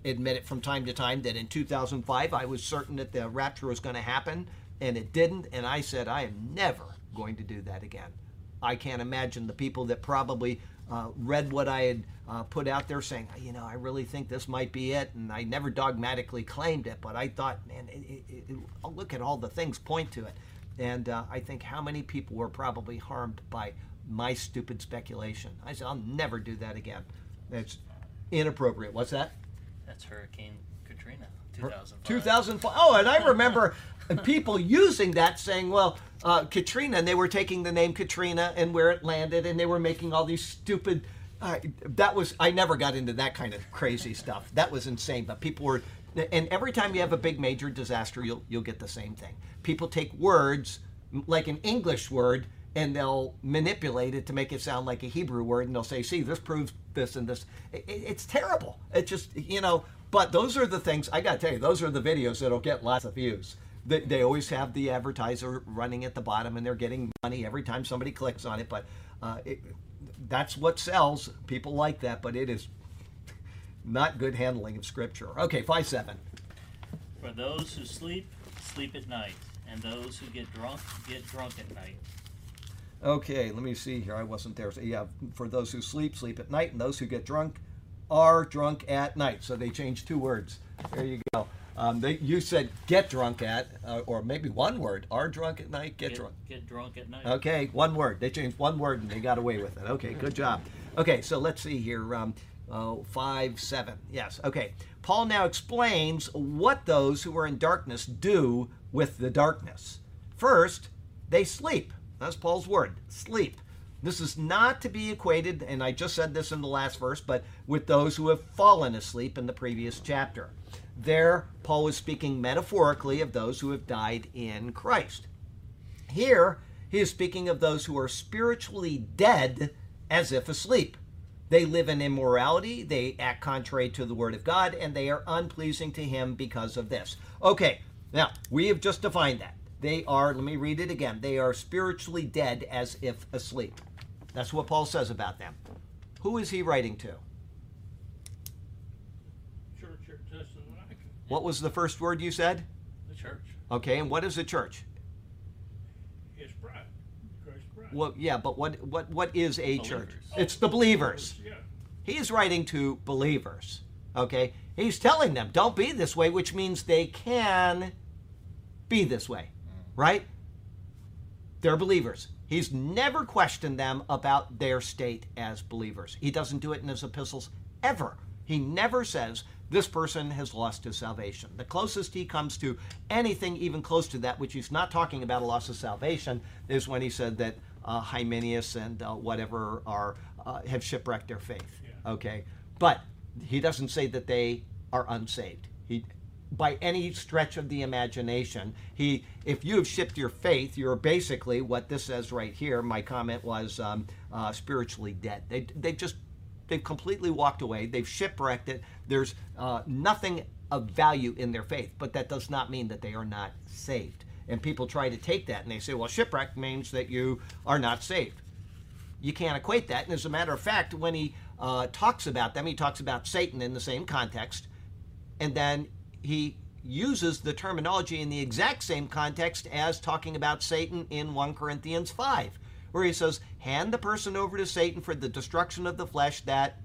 admit it from time to time that in 2005 I was certain that the rapture was going to happen, and it didn't, and I said, I am never going to do that again. I can't imagine the people that probably uh, read what I had uh, put out there saying, you know, I really think this might be it. And I never dogmatically claimed it, but I thought, man, it, it, it, look at all the things point to it. And uh, I think how many people were probably harmed by my stupid speculation. I said, I'll never do that again. It's inappropriate. What's that? That's Hurricane Katrina, 2005. 2005. Oh, and I remember people using that saying, well, uh, Katrina, and they were taking the name Katrina and where it landed, and they were making all these stupid. Uh, that was I never got into that kind of crazy stuff. That was insane. But people were, and every time you have a big major disaster, you'll you'll get the same thing. People take words like an English word and they'll manipulate it to make it sound like a Hebrew word, and they'll say, "See, this proves this and this." It- it's terrible. It just, you know. But those are the things I got to tell you. Those are the videos that'll get lots of views. They, they always have the advertiser running at the bottom, and they're getting money every time somebody clicks on it. But uh, it, that's what sells. People like that, but it is not good handling of scripture. Okay, five seven. For those who sleep, sleep at night, and those who get drunk, get drunk at night. Okay, let me see here. I wasn't there. So yeah, for those who sleep, sleep at night, and those who get drunk are drunk at night. So they changed two words. There you go. Um, they, you said get drunk at, uh, or maybe one word. Are drunk at night, get, Get, drunk. get drunk at night. Okay, one word. They changed one word and they got away with it. Okay, good job. Okay, so let's see here. Um, uh, five, seven. Yes. Okay. Paul now explains what those who are in darkness do with the darkness. First, they sleep. That's Paul's word sleep. This is not to be equated, and I just said this in the last verse, but with those who have fallen asleep in the previous chapter. There, Paul is speaking metaphorically of those who have died in Christ. Here, he is speaking of those who are spiritually dead as if asleep. They live in immorality, they act contrary to the word of God, and they are unpleasing to him because of this. Okay, now we have just defined that. They are, let me read it again, they are spiritually dead as if asleep. That's what Paul says about them. Who is he writing to? Church at Thessalonica, What was the first word you said? the church, Okay, and what is a church? his bride, Christ's bride. Well, yeah, but what what what is a church? Believers. It's the believers. Oh, yeah, He's writing to believers. Okay? He's telling them, don't be this way, which means they can be this way. Mm. Right? They're believers. He's never questioned them about their state as believers. He doesn't do it in his epistles ever. He never says this person has lost his salvation. The closest he comes to anything even close to that, which he's not talking about a loss of salvation, is when he said that uh, Hymenaeus and uh, whatever are uh, have shipwrecked their faith. Yeah. Okay, but he doesn't say that they are unsaved. He by any stretch of the imagination. He, if you have shipped your faith, you're basically what this says right here. My comment was um, uh, spiritually dead. They, they just, they've completely walked away. They've shipwrecked it. There's uh, nothing of value in their faith, but that does not mean that they are not saved. And people try to take that and they say, well, shipwreck means that you are not saved you can't equate that. And as a matter of fact, when he uh, talks about them, he talks about Satan in the same context, and then he uses the terminology in the exact same context as talking about Satan in 1 Corinthians 5, where he says, Hand the person over to Satan for the destruction of the flesh, that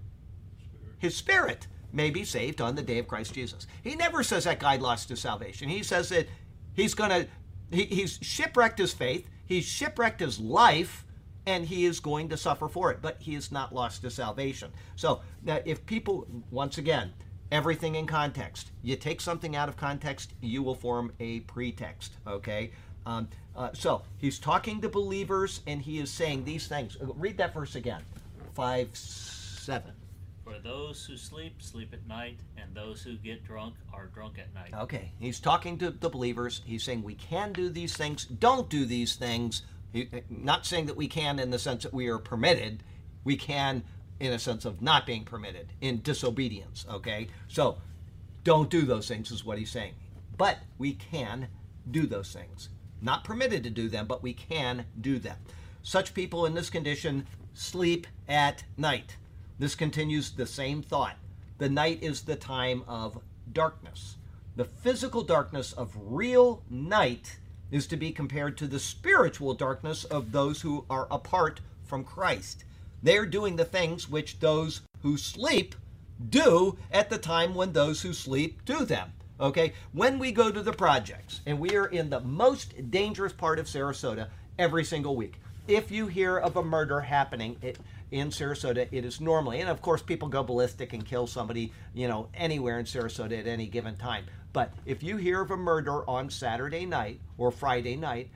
his spirit may be saved on the day of Christ Jesus. He never says that guy lost his salvation. He says that he's going to, he, he's shipwrecked his faith, he's shipwrecked his life, and he is going to suffer for it, but he has not lost his salvation. So if people, once again, everything in context, you take something out of context, you will form a pretext, okay? Um, uh, so he's talking to believers and he is saying these things. Read that verse again. 5 7. For those who sleep, sleep at night, and those who get drunk are drunk at night. Okay, he's talking to the believers. He's saying we can do these things, don't do these things. He, not saying that we can in the sense that we are permitted. We can in a sense of not being permitted in disobedience. Okay, so don't do those things is what he's saying. But we can do those things. Not permitted to do them, but we can do them. Such people in this condition sleep at night. This continues the same thought. The night is the time of darkness. The physical darkness of real night is to be compared to the spiritual darkness of those who are apart from Christ. They're doing the things which those who sleep do at the time when those who sleep do them. Okay? When we go to the projects, and we are in the most dangerous part of Sarasota every single week. If you hear of a murder happening it, in Sarasota, it is normally, and of course, people go ballistic and kill somebody, you know, anywhere in Sarasota at any given time. But if you hear of a murder on Saturday night or Friday night,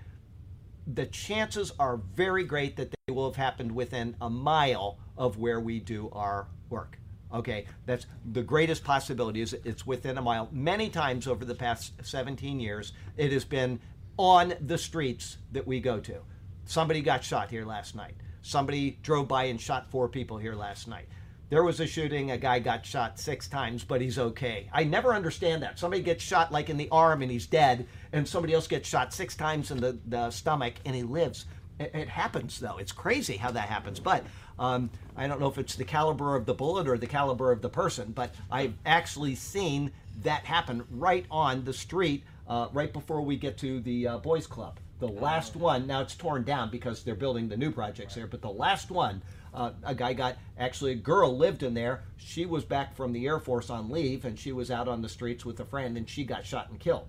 the chances are very great that they will have happened within a mile of where we do our work. Okay, that's the greatest possibility is it's within a mile. Many times over the past 17 years, it has been on the streets that we go to. Somebody got shot here last night. Somebody drove by and shot four people here last night. There was a shooting, a guy got shot six times, but he's okay. I never understand that. Somebody gets shot like in the arm and he's dead, and somebody else gets shot six times in the, the stomach and he lives. It, it happens though. It's crazy how that happens. But um, I don't know if it's the caliber of the bullet or the caliber of the person, but I've actually seen that happen right on the street, uh, right before we get to the uh, boys' club. The last one, now it's torn down because they're building the new projects there, but the last one, uh, a guy got actually a girl lived in there. She was back from the Air Force on leave, and she was out on the streets with a friend, and she got shot and killed.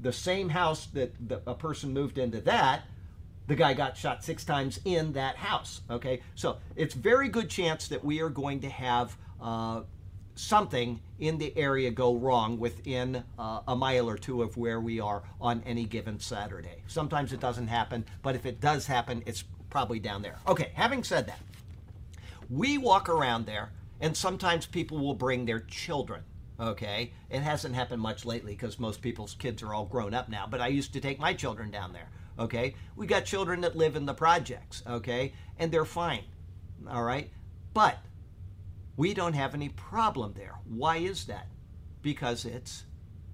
The same house that the, a person moved into that, the guy got shot six times in that house. Okay, so it's very good chance that we are going to have uh, something in the area go wrong within uh, a mile or two of where we are on any given Saturday. Sometimes it doesn't happen, but if it does happen, it's probably down there. Okay, having said that, we walk around there, and sometimes people will bring their children. Okay, it hasn't happened much lately because most people's kids are all grown up now, but I used to take my children down there. Okay, we got children that live in the projects. Okay, and they're fine. All right, but we don't have any problem there. Why is that? Because it's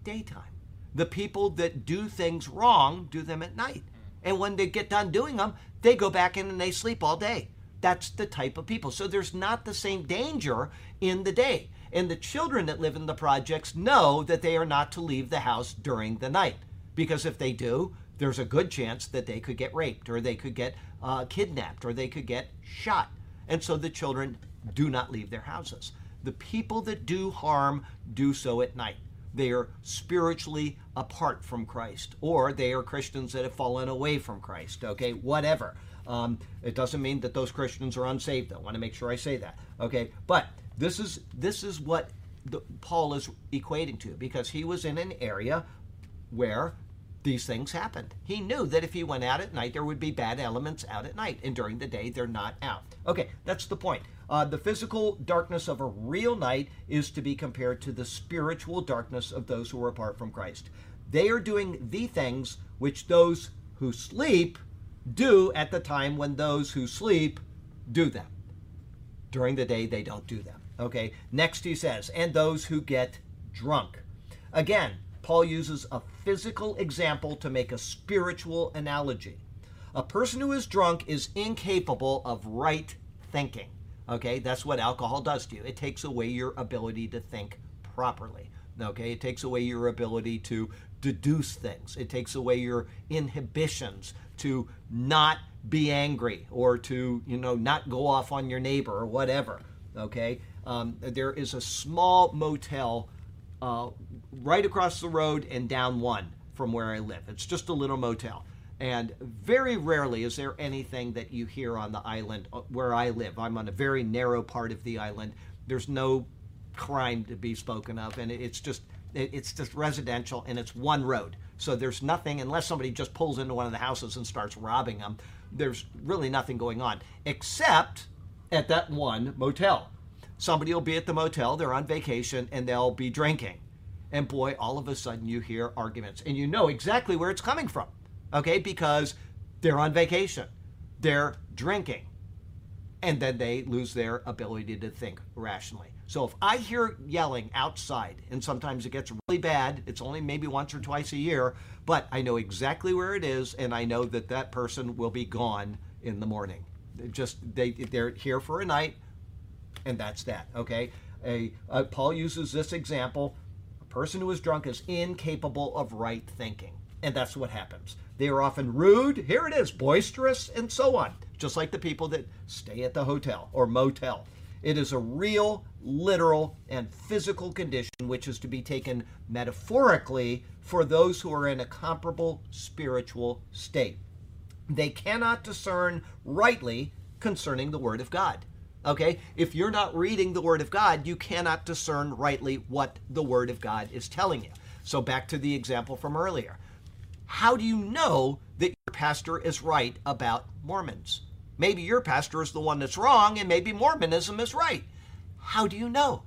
daytime. The people that do things wrong do them at night. And when they get done doing them, they go back in and they sleep all day. That's the type of people. So there's not the same danger in the day. And the children that live in the projects know that they are not to leave the house during the night. Because if they do, there's a good chance that they could get raped or they could get uh, kidnapped or they could get shot. And so the children do not leave their houses. The people that do harm do so at night. They are spiritually apart from Christ, or they are Christians that have fallen away from Christ. Okay, whatever. Um, it doesn't mean that those Christians are unsaved. Though. I want to make sure I say that. Okay, but this is this is what the, Paul is equating to because he was in an area where these things happened. He knew that if he went out at night, there would be bad elements out at night, and during the day, they're not out. Okay, that's the point. Uh, the physical darkness of a real night is to be compared to the spiritual darkness of those who are apart from Christ. They are doing the things which those who sleep do at the time when those who sleep do them. During the day, they don't do them. Okay, next he says, and those who get drunk. Again, Paul uses a physical example to make a spiritual analogy. A person who is drunk is incapable of right thinking. Okay, that's what alcohol does to you. It takes away your ability to think properly. Okay, it takes away your ability to deduce things. It takes away your inhibitions to not be angry or to, you know, not go off on your neighbor or whatever. Okay, um, there is a small motel uh, right across the road and down one from where I live. It's just a little motel. And very rarely is there anything that you hear on the island uh, where I live. I'm on a very narrow part of the island. There's no crime to be spoken of, and it's just it's just residential and it's one road. So there's nothing unless somebody just pulls into one of the houses and starts robbing them. There's really nothing going on except at that one motel. Somebody will be at the motel, they're on vacation, and they'll be drinking. And boy, all of a sudden you hear arguments, and you know exactly where it's coming from, okay? Because they're on vacation, they're drinking, and then they lose their ability to think rationally. So if I hear yelling outside, and sometimes it gets really bad, it's only maybe once or twice a year, but I know exactly where it is, and I know that that person will be gone in the morning. Just they they're here for a night, and that's that. Okay. A, uh, Paul uses this example. A person who is drunk is incapable of right thinking, and that's what happens. They are often rude. Here it is, boisterous, and so on. Just like the people that stay at the hotel or motel. It is a real, literal, and physical condition which is to be taken metaphorically for those who are in a comparable spiritual state. They cannot discern rightly concerning the Word of God. Okay? If you're not reading the Word of God, you cannot discern rightly what the Word of God is telling you. So, back to the example from earlier. How do you know that your pastor is right about Mormons? Maybe your pastor is the one that's wrong, and maybe Mormonism is right. How do you know?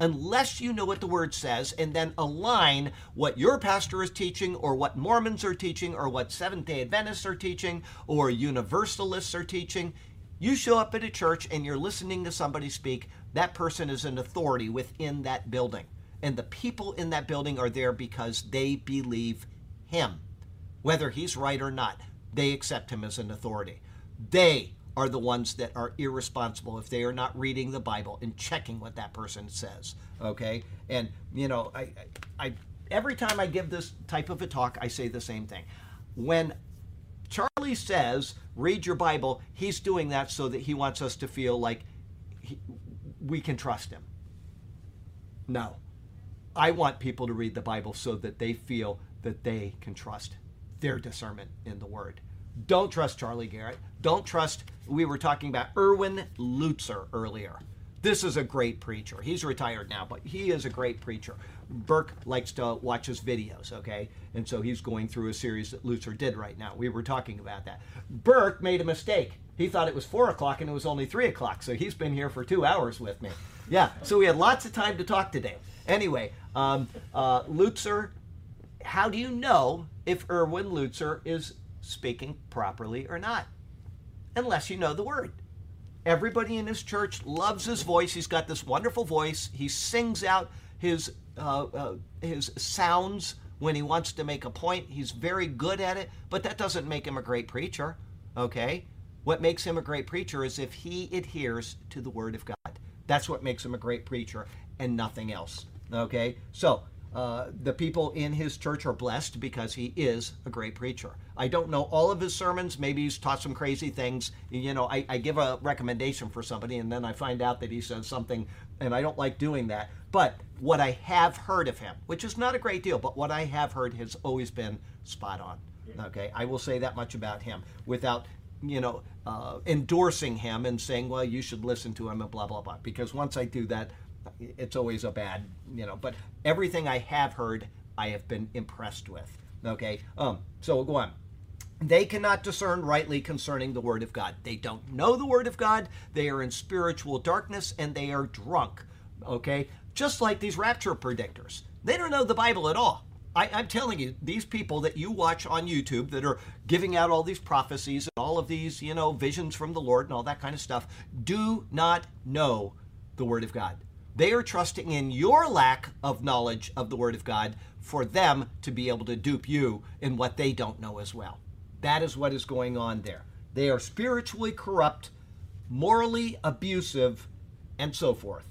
unless you know what the word says and then align what your pastor is teaching or what Mormons are teaching or what Seventh day Adventists are teaching or Universalists are teaching. You show up at a church and you're listening to somebody speak, that person is an authority within that building. And the people in that building are there because they believe him. Whether he's right or not, they accept him as an authority. They are the ones that are irresponsible if they are not reading the Bible and checking what that person says. Okay, and you know, I, I, every time I give this type of a talk, I say the same thing. When Charlie says, "Read your Bible," he's doing that so that he wants us to feel like he, we can trust him. No, I want people to read the Bible so that they feel that they can trust their discernment in the Word. Don't trust Charlie Garrett. Don't trust, we were talking about Erwin Lutzer earlier. This is a great preacher. He's retired now, but he is a great preacher. Burke likes to watch his videos, okay? And so he's going through a series that Lutzer did right now. We were talking about that. Burke made a mistake. He thought it was four o'clock and it was only three o'clock. So he's been here for two hours with me. Yeah, so we had lots of time to talk today. Anyway, um, uh, Lutzer, how do you know if Erwin Lutzer is speaking properly or not? Unless you know the word. Everybody in his church loves his voice. He's got this wonderful voice. He sings out his uh, uh, his sounds when he wants to make a point. He's very good at it, but that doesn't make him a great preacher. Okay, what makes him a great preacher is if he adheres to the Word of God. That's what makes him a great preacher, and nothing else. Okay, so uh, the people in his church are blessed because he is a great preacher. I don't know all of his sermons. Maybe he's taught some crazy things. You know, I, I, give a recommendation for somebody and then I find out that he says something, and I don't like doing that. But what I have heard of him, which is not a great deal, but what I have heard has always been spot on. Okay, I will say that much about him without you know, uh, endorsing him and saying, well, you should listen to him and blah, blah, blah. Because once I do that, it's always a bad, you know. But everything I have heard, I have been impressed with. Okay, um, so go on. They cannot discern rightly concerning the Word of God. They don't know the Word of God. They are in spiritual darkness and they are drunk. Okay, just like these rapture predictors. They don't know the Bible at all. I, am telling you, these people that you watch on YouTube that are giving out all these prophecies and all of these, you know, visions from the Lord and all that kind of stuff, do not know the Word of God. They are trusting in your lack of knowledge of the Word of God for them to be able to dupe you in what they don't know as well. That is what is going on there. They are spiritually corrupt, morally abusive, and so forth.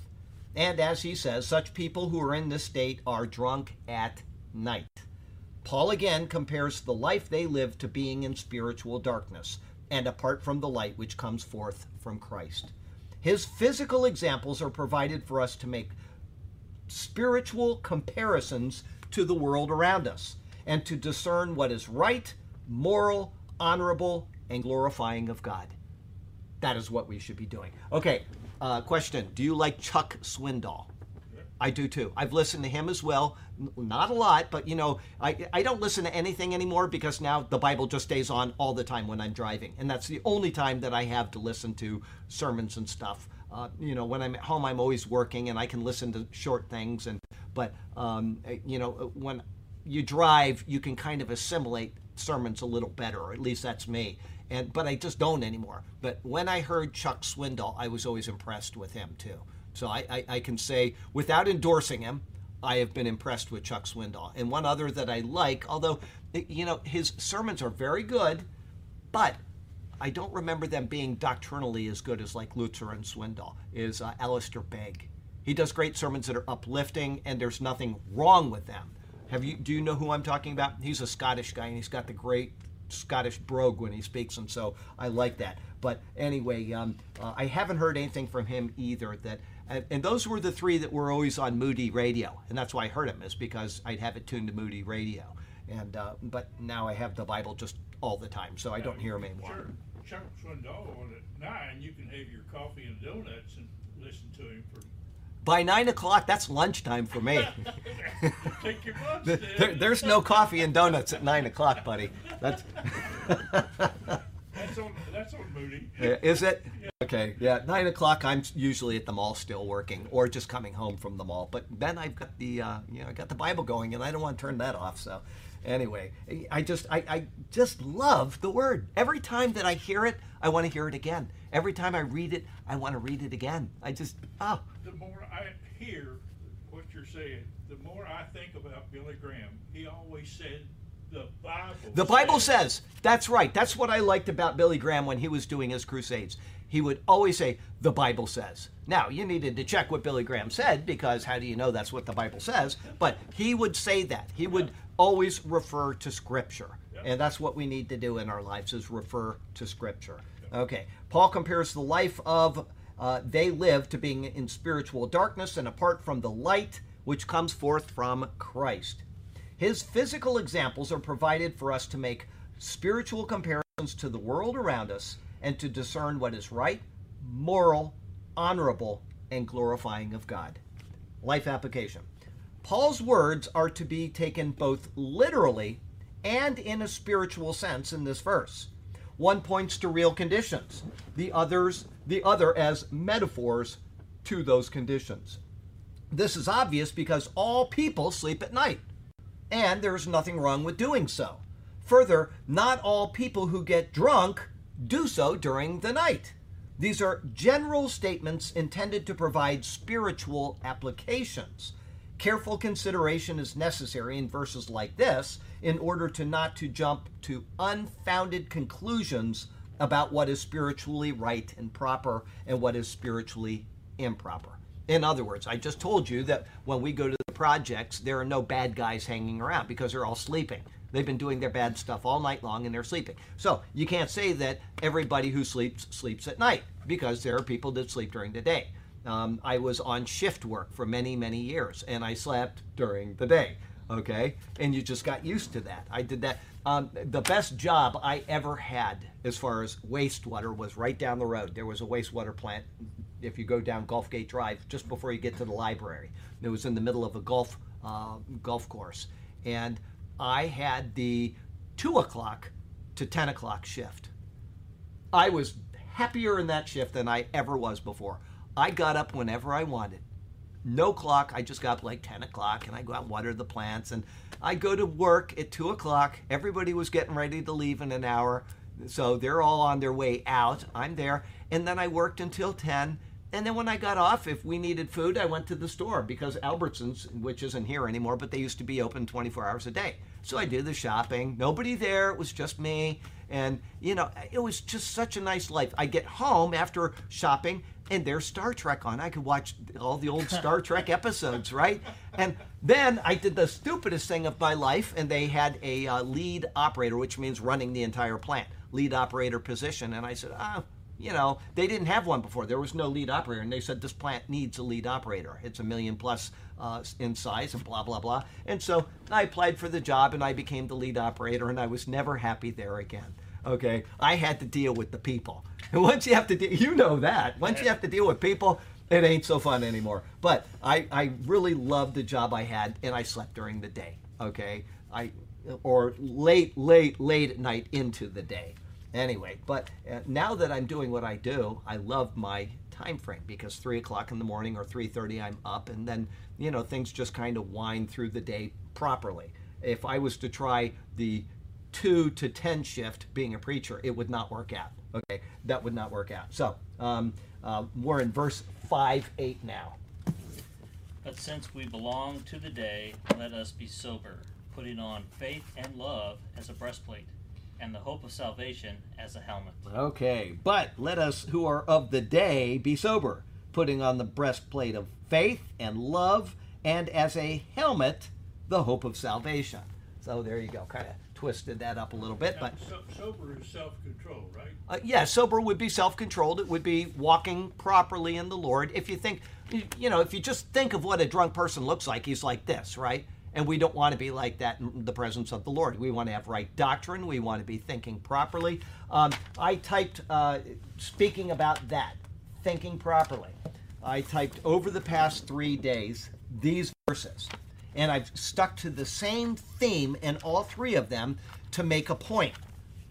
And as he says, such people who are in this state are drunk at night. Paul again compares the life they live to being in spiritual darkness and apart from the light which comes forth from Christ. His physical examples are provided for us to make spiritual comparisons to the world around us and to discern what is right, moral, honorable, and glorifying of God. That is what we should be doing. Okay, uh, question Do you like Chuck Swindoll? I do too. I've listened to him as well. Not a lot, but you know, I, I don't listen to anything anymore because now the Bible just stays on all the time when I'm driving. And that's the only time that I have to listen to sermons and stuff. Uh, you know, when I'm at home, I'm always working and I can listen to short things. And But, um, you know, when you drive, you can kind of assimilate sermons a little better, or at least that's me. And But I just don't anymore. But when I heard Chuck Swindoll, I was always impressed with him too. So I, I, I, can say, without endorsing him, I have been impressed with Chuck Swindoll. And one other that I like, although, you know, his sermons are very good, but I don't remember them being doctrinally as good as like Lutzer and Swindoll, is uh, Alistair Begg. He does great sermons that are uplifting, and there's nothing wrong with them. Have you? Do you know who I'm talking about? He's a Scottish guy, and he's got the great Scottish brogue when he speaks, and so I like that. But anyway, um, uh, I haven't heard anything from him either that and, and, those were the three that were always on Moody Radio, and that's why I heard him is because I'd have it tuned to Moody Radio. And uh, but now I have the Bible just all the time, so I don't hear him anymore. Sure, Chuck Swindoll on at nine, you can have your coffee and donuts and listen to him for. By nine o'clock, that's lunchtime for me. Take your lunch. there, there's no coffee and donuts at nine o'clock, buddy. That's. That's on, that's on Moody. Is it? Okay, yeah. Nine o'clock. I'm usually at the mall still working, or just coming home from the mall. But then I've got the, uh, you know, I got the Bible going, and I don't want to turn that off. So, anyway, I just, I, I just love the Word. Every time that I hear it, I want to hear it again. Every time I read it, I want to read it again. I just, oh, The more I hear what you're saying, the more I think about Billy Graham. He always said, the Bible. The Bible says, that's right. That's what I liked about Billy Graham when he was doing his crusades. He would always say, the Bible says. Now, you needed to check what Billy Graham said because how do you know that's what the Bible says? But he would say that. He would always refer to Scripture. And that's what we need to do in our lives is refer to Scripture. Okay. Paul compares the life of uh, they live to being in spiritual darkness and apart from the light which comes forth from Christ. His physical examples are provided for us to make spiritual comparisons to the world around us and to discern what is right, moral, honorable, and glorifying of God. Life application. Paul's words are to be taken both literally and in a spiritual sense in this verse. One points to real conditions, the others the other as metaphors to those conditions. This is obvious because all people sleep at night and there is nothing wrong with doing so. Further, not all people who get drunk do so during the night. These are general statements intended to provide spiritual applications. Careful consideration is necessary in verses like this in order to not to jump to unfounded conclusions about what is spiritually right and proper and what is spiritually improper. In other words, I just told you that when we go to the projects, there are no bad guys hanging around because they're all sleeping. They've been doing their bad stuff all night long and they're sleeping. So you can't say that everybody who sleeps sleeps at night because there are people that sleep during the day. Um, I was on shift work for many, many years and I slept during the day. Okay. And you just got used to that. I did that. Um, the best job I ever had as far as wastewater was right down the road. There was a wastewater plant if you go down Gulf Gate Drive just before you get to the library. It was in the middle of a golf uh, golf course, and I had the two o'clock to ten o'clock shift. I was happier in that shift than I ever was before. I got up whenever I wanted. No clock. I just got up like 10 o'clock and I go out and water the plants. And I go to work at 2 o'clock. Everybody was getting ready to leave in an hour. So they're all on their way out. I'm there. And then I worked until 10. And then when I got off, if we needed food, I went to the store because Albertsons, which isn't here anymore, but they used to be open 24 hours a day. So I did the shopping. Nobody there. It was just me. And, you know, it was just such a nice life. I get home after shopping and there's Star Trek on. I could watch all the old Star Trek episodes, right? And then I did the stupidest thing of my life, and they had a uh, lead operator, which means running the entire plant, lead operator position. And I said, ah, you know, they didn't have one before. There was no lead operator, and they said this plant needs a lead operator. It's a million plus uh, in size, and blah blah blah. And so I applied for the job, and I became the lead operator, and I was never happy there again. Okay, I had to deal with the people, and once you have to, de- you know that. Once you have to deal with people, it ain't so fun anymore. But I, I really loved the job I had, and I slept during the day. Okay, I, or late, late, late at night into the day anyway but uh, now that i'm doing what i do i love my time frame because 3 o'clock in the morning or 3.30 i'm up and then you know things just kind of wind through the day properly if i was to try the 2 to 10 shift being a preacher it would not work out okay that would not work out so um, uh, we're in verse 5 8 now But since we belong to the day, let us be sober, putting on faith and love as a breastplate, and the hope of salvation as a helmet. Okay, but let us who are of the day be sober, putting on the breastplate of faith and love, and as a helmet, the hope of salvation. So there you go, kind of twisted that up a little bit, but So, sober is self-control, right? uh, yeah, sober would be self-controlled. It would be walking properly in the Lord. If you think, you- you know, if you just think of what a drunk person looks like, he's like this, right? And we don't want to be like that in the presence of the Lord. We want to have right doctrine. We want to be thinking properly. Um, I typed, uh, speaking about that, thinking properly. I typed over the past three days these verses, and I've stuck to the same theme in all three of them to make a point.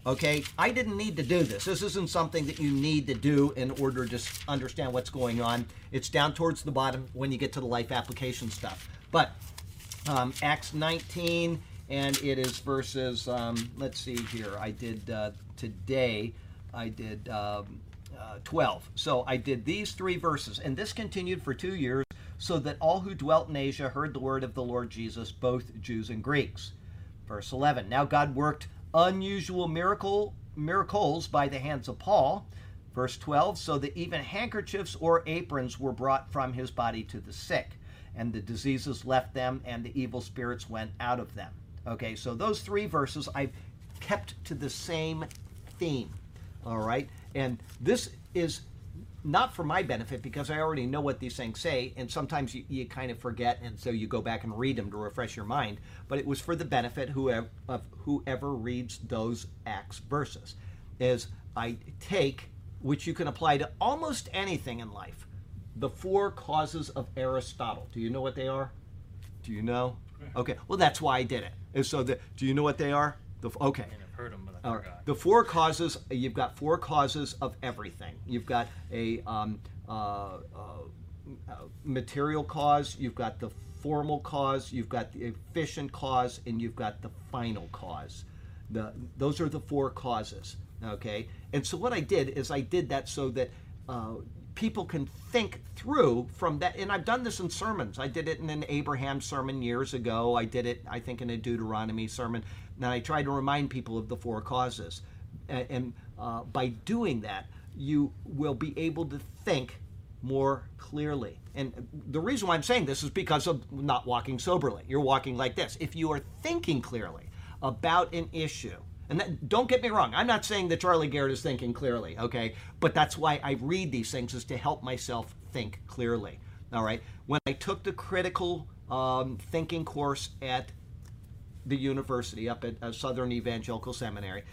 Okay, I didn't need to do this. This isn't something that you need to do in order to understand what's going on. It's down towards the bottom when you get to the life application stuff. But um, Acts 19, and it is verses, um, let's see here. I did uh, today, I did um, uh, 12. So I did these three verses, and this continued for two years, so that all who dwelt in Asia heard the word of the Lord Jesus, both Jews and Greeks. Verse 11 Now God worked unusual miracle miracles by the hands of Paul. Verse 12 So that even handkerchiefs or aprons were brought from his body to the sick, and the diseases left them, and the evil spirits went out of them. Okay, so those three verses I've kept to the same theme. All right, and this is not for my benefit because I already know what these things say, and sometimes you, you kind of forget, and so you go back and read them to refresh your mind. But it was for the benefit whoever, of whoever reads those Acts verses. Is I take, which you can apply to almost anything in life, the four causes of Aristotle. Do you know what they are? Do you know? Okay. Well, that's why I did it. And so, the, do you know what they are? The, okay. I mean, I've heard them, but I All right. forgot. The four causes, you've got four causes of everything. You've got a um, uh, uh, uh, material cause, you've got the formal cause, you've got the efficient cause, and you've got the final cause. The, those are the four causes. Okay? And so what I did is I did that so that uh, people can think through from that. And I've done this in sermons. I did it in an Abraham sermon years ago. I did it, I think, in a Deuteronomy sermon. And I try to remind people of the four causes. And, uh, by doing that, you will be able to think more clearly. And the reason why I'm saying this is because of not walking soberly. You're walking like this. If you are thinking clearly about an issue, and that, don't get me wrong, I'm not saying that Charlie Garrett is thinking clearly, okay? But that's why I read these things is to help myself think clearly. All right. When I took the critical um, thinking course at the university up at uh, Southern Evangelical Seminary,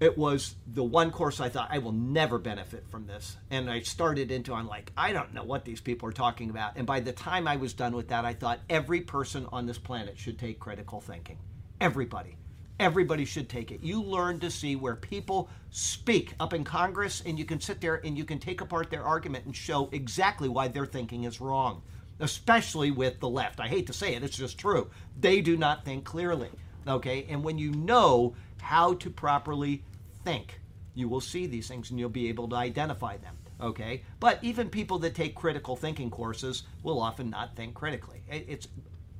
it was the one course I thought I will never benefit from this. And I started into, I'm like, I don't know what these people are talking about. And by the time I was done with that, I thought every person on this planet should take critical thinking. Everybody. Everybody should take it. You learn to see where people speak up in Congress, and you can sit there and you can take apart their argument and show exactly why their thinking is wrong, especially with the left. I hate to say it, it's just true. They do not think clearly. Okay? And when you know how to properly think, you will see these things and you'll be able to identify them. Okay? But even people that take critical thinking courses will often not think critically. It's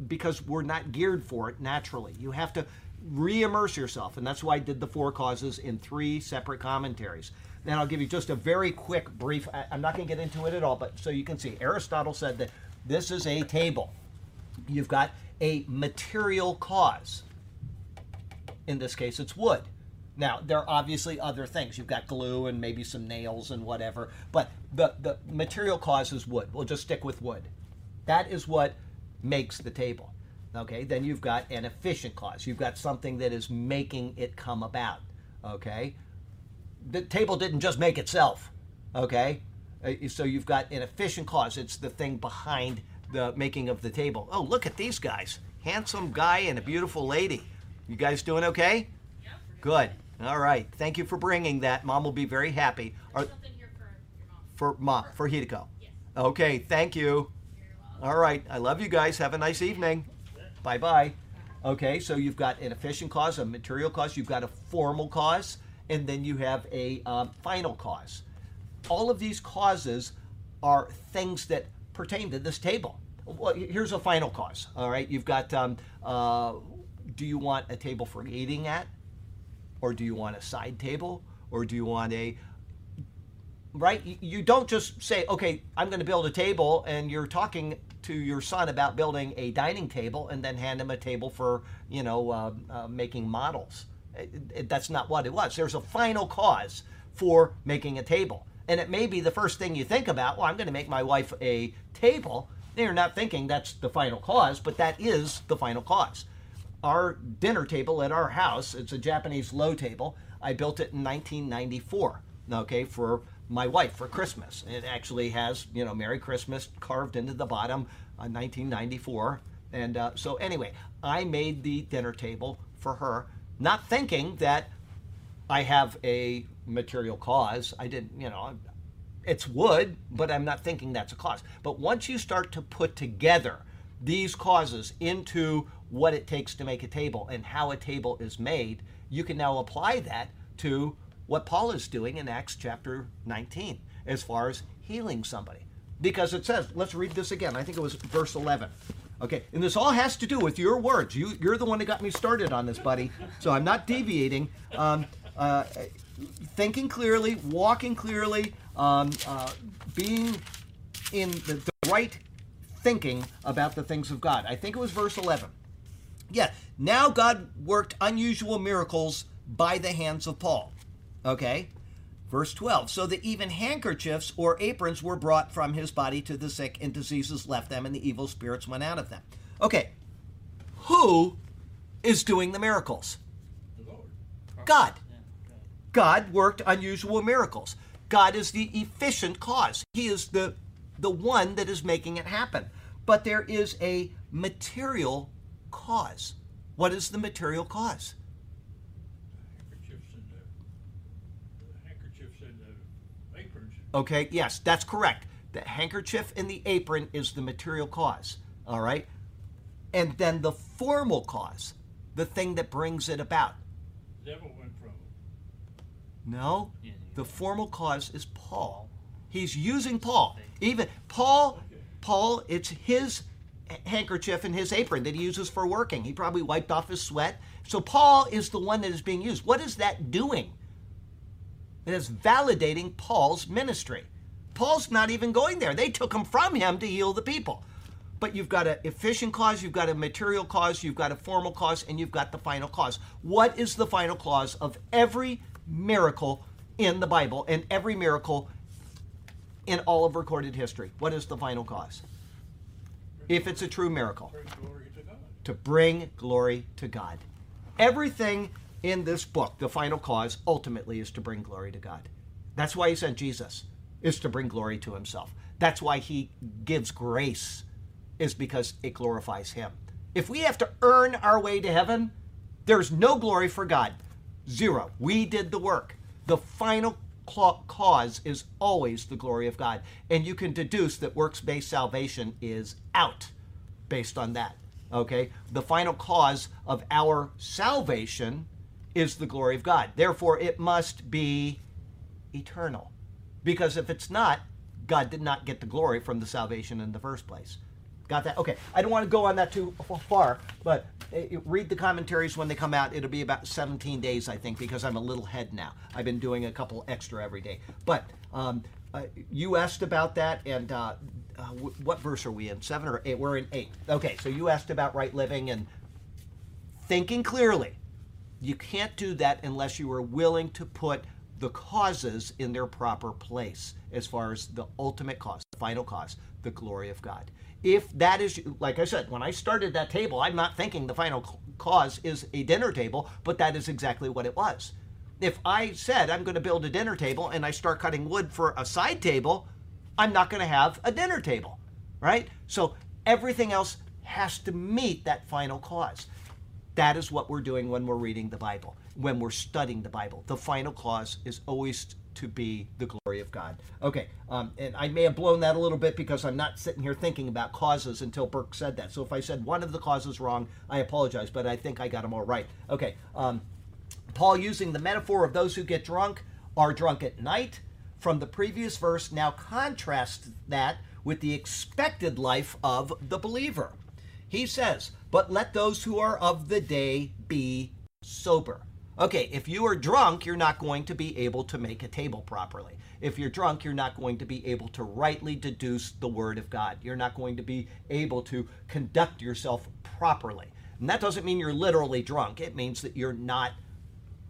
because we're not geared for it naturally. You have to re-immerse yourself, and that's why I did the four causes in three separate commentaries. Then I'll give you just a very quick brief. I'm not going to get into it at all, but so you can see, Aristotle said that this is a table. You've got a material cause. In this case, it's wood. Now, there are obviously other things. You've got glue and maybe some nails and whatever, but the, the material cause is wood. We'll just stick with wood. That is what makes the table. Okay, then you've got an efficient cause. You've got something that is making it come about. Okay, the table didn't just make itself. Okay, so you've got an efficient cause. It's the thing behind the making of the table. Oh, look at these guys! Handsome guy and a beautiful lady. You guys doing okay? Good. All right. Thank you for bringing that. Mom will be very happy. Are, something here for your mom. for mom, for Hideko. Yes. Okay. Thank you. All right. I love you guys. Have a nice evening. Bye bye. Okay, so you've got an efficient cause, a material cause, you've got a formal cause, and then you have a um, final cause. All of these causes are things that pertain to this table. Well, here's a final cause. All right, you've got um, uh, do you want a table for eating at? Or do you want a side table? Or do you want a right? You- don't just say, okay, I'm going to build a table, and you're talking to your son about building a dining table, and then hand him a table for, you know, uh, uh, making models. It- it- that's not what it was. There's a final cause for making a table. And it may be the first thing you think about, well, I'm going to make my wife a table. You're not thinking that's the final cause, but that is the final cause our dinner table at our house it's a japanese low table i built it in 1994 okay for my wife for christmas it actually has you know merry christmas carved into the bottom uh, 1994 and uh, so anyway i made the dinner table for her not thinking that I have a material cause. I didn't, you know, it's wood, but I'm not thinking that's a cause. But once you start to put together these causes into what it takes to make a table and how a table is made, you can now apply that to what Paul is doing in Acts chapter 19 as far as healing somebody. Because it says, let's read this again. I think it was verse 11. Okay, and this all has to do with your words. You, you're the one that got me started on this, buddy. So I'm not deviating. Um, uh, thinking clearly, walking clearly, um, uh, being in the, the right thinking about the things of God. I think it was verse 11. Yeah, now God worked unusual miracles by the hands of Paul. Okay? Verse 12. So that even handkerchiefs or aprons were brought from his body to the sick, and diseases left them, and the evil spirits went out of them. Okay. Who is doing the miracles? The Lord. God. God worked unusual miracles. God is the efficient cause. He is the the one that is making it happen. But there is a material cause. What is the material cause? Handkerchiefs and the, the handkerchiefs and the aprons. Okay, yes, that's correct. The handkerchief and the apron is the material cause. All right? And then the formal cause, the thing that brings it about. Devil went from them. No, the formal cause is Paul. He's using Paul. Even Paul, Paul, it's his handkerchief and his apron that he uses for working. He probably wiped off his sweat. So Paul is the one that is being used. What is that doing? It is validating Paul's ministry. Paul's not even going there. They took him from him to heal the people. But you've got an efficient cause, you've got a material cause, you've got a formal cause, and you've got the final cause. What is the final cause of every miracle in the Bible and every miracle in all of recorded history? What is the final cause? If it's a true miracle Bring glory to God. to bring glory to God. Everything in this book, the final cause, ultimately is to bring glory to God. That's why he sent Jesus, is to bring glory to himself. That's why he gives grace, is because it glorifies him. If we have to earn our way to heaven, there's no glory for God. Zero. We did the work. The final cause is always the glory of God. And you can deduce that works based salvation is out based on that. Okay? The final cause of our salvation is the glory of God. Therefore, it must be eternal. Because if it's not, God did not get the glory from the salvation in the first place. Got that? Okay. I don't want to go on that too far, but uh, read the commentaries when they come out. It'll be about 17 days, I think, because I'm a little head now. I've been doing a couple extra every day. But um, uh, you asked about that, and uh, uh, what verse are we in? Seven or eight? We're in eight. Okay, so you asked about right living and thinking clearly. You can't do that unless you are willing to put the causes in their proper place as far as the ultimate cause, the final cause, the glory of God. If that is, like I said, when I started that table, I'm not thinking the final cause is a dinner table, but that is exactly what it was. If I said I'm going to build a dinner table and I start cutting wood for a side table, I'm not going to have a dinner table, right? So everything else has to meet that final cause. That is what we're doing when we're reading the Bible, when we're studying the Bible. The final cause is always to be the glory of God. Okay, um, and I may have blown that a little bit because I'm not sitting here thinking about causes until Burke said that. So if I said one of the causes wrong, I apologize, but I think I got them all right. Okay, um, Paul using the metaphor of those who get drunk are drunk at night from the previous verse now contrasts that with the expected life of the believer. He says, But let those who are of the day be sober. Okay, if you are drunk, you're not going to be able to make a table properly. If you're drunk, you're not going to be able to rightly deduce the word of God. You're not going to be able to conduct yourself properly. And that doesn't mean you're literally drunk, it means that you're not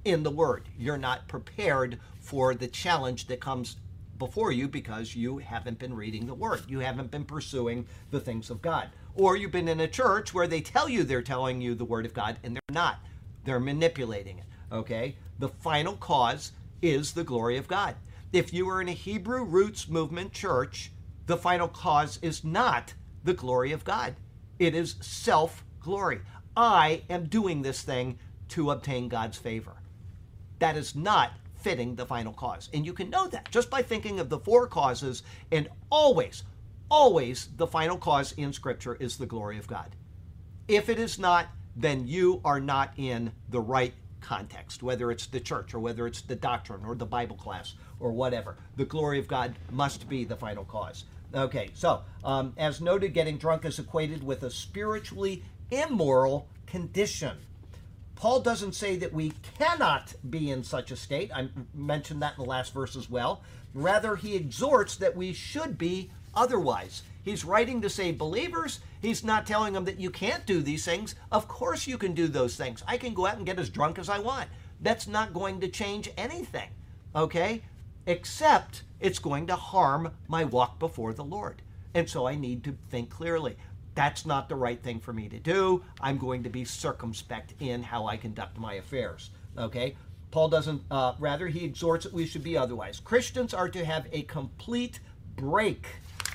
in the Word. You're not prepared for the challenge that comes before you because you haven't been reading the Word. You haven't been pursuing the things of God. Or you've been in a church where they tell you they're telling you the Word of God and they're not. They're manipulating it. Okay? The final cause is the glory of God. If you are in a Hebrew roots movement church, the final cause is not the glory of God. It is self glory. I am doing this thing to obtain God's favor. that is not fitting the final cause. And you can know that just by thinking of the four causes, and always, always the final cause in Scripture is the glory of God. If it is not, then you are not in the right context, whether it's the church or whether it's the doctrine or the Bible class or whatever. The glory of God must be the final cause. Okay, so um, as noted, getting drunk is equated with a spiritually immoral condition. Paul doesn't say that we cannot be in such a state. I mentioned that in the last verse as well. Rather, he exhorts that we should be otherwise. He's writing to say believers. He's not telling them that you can't do these things. Of course, you can do those things. I can go out and get as drunk as I want. That's not going to change anything, okay? Except it's going to harm my walk before the Lord. And so I need to think clearly. That's not the right thing for me to do. I'm going to be circumspect in how I conduct my affairs. Okay? Paul doesn't, uh, rather, he exhorts that we should be otherwise. Christians are to have a complete break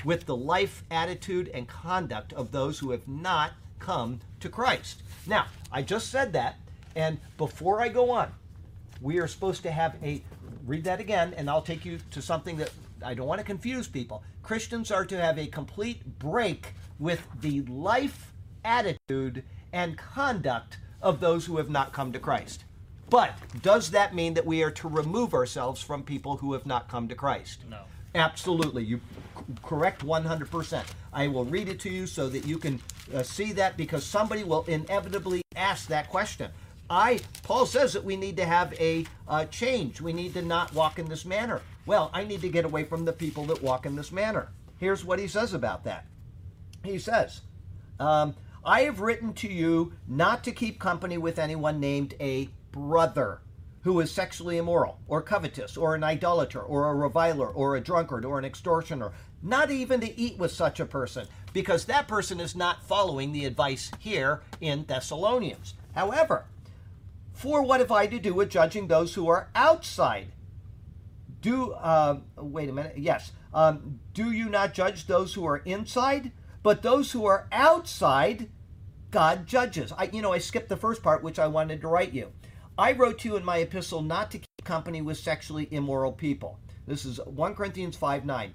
with the life, attitude, and conduct of those who have not come to Christ. Now, I just said that, and before I go on, we are supposed to have a read that again, and I'll take you to something that I don't want to confuse people. Christians are to have a complete break with the life, attitude, and conduct of those who have not come to Christ. But does that mean that we are to remove ourselves from people who have not come to Christ? No. Absolutely. You correct 100%. I will read it to you so that you can uh, see that because somebody will inevitably ask that question. I Paul says that we need to have a uh, change. We need to not walk in this manner. Well, I need to get away from the people that walk in this manner. Here's what he says about that. He says, um, I have written to you not to keep company with anyone named a brother who is sexually immoral or covetous or an idolater or a reviler or a drunkard or an extortioner, not even to eat with such a person, because that person is not following the advice here in Thessalonians. However, for what have I to do with judging those who are outside? Do uh, wait a minute. Yes. Um, do you not judge those who are inside? But those who are outside, God judges. I, you know, I skipped the first part, which I wanted to write you. I wrote to you in my epistle not to keep company with sexually immoral people. This is 1 Corinthians 5 9.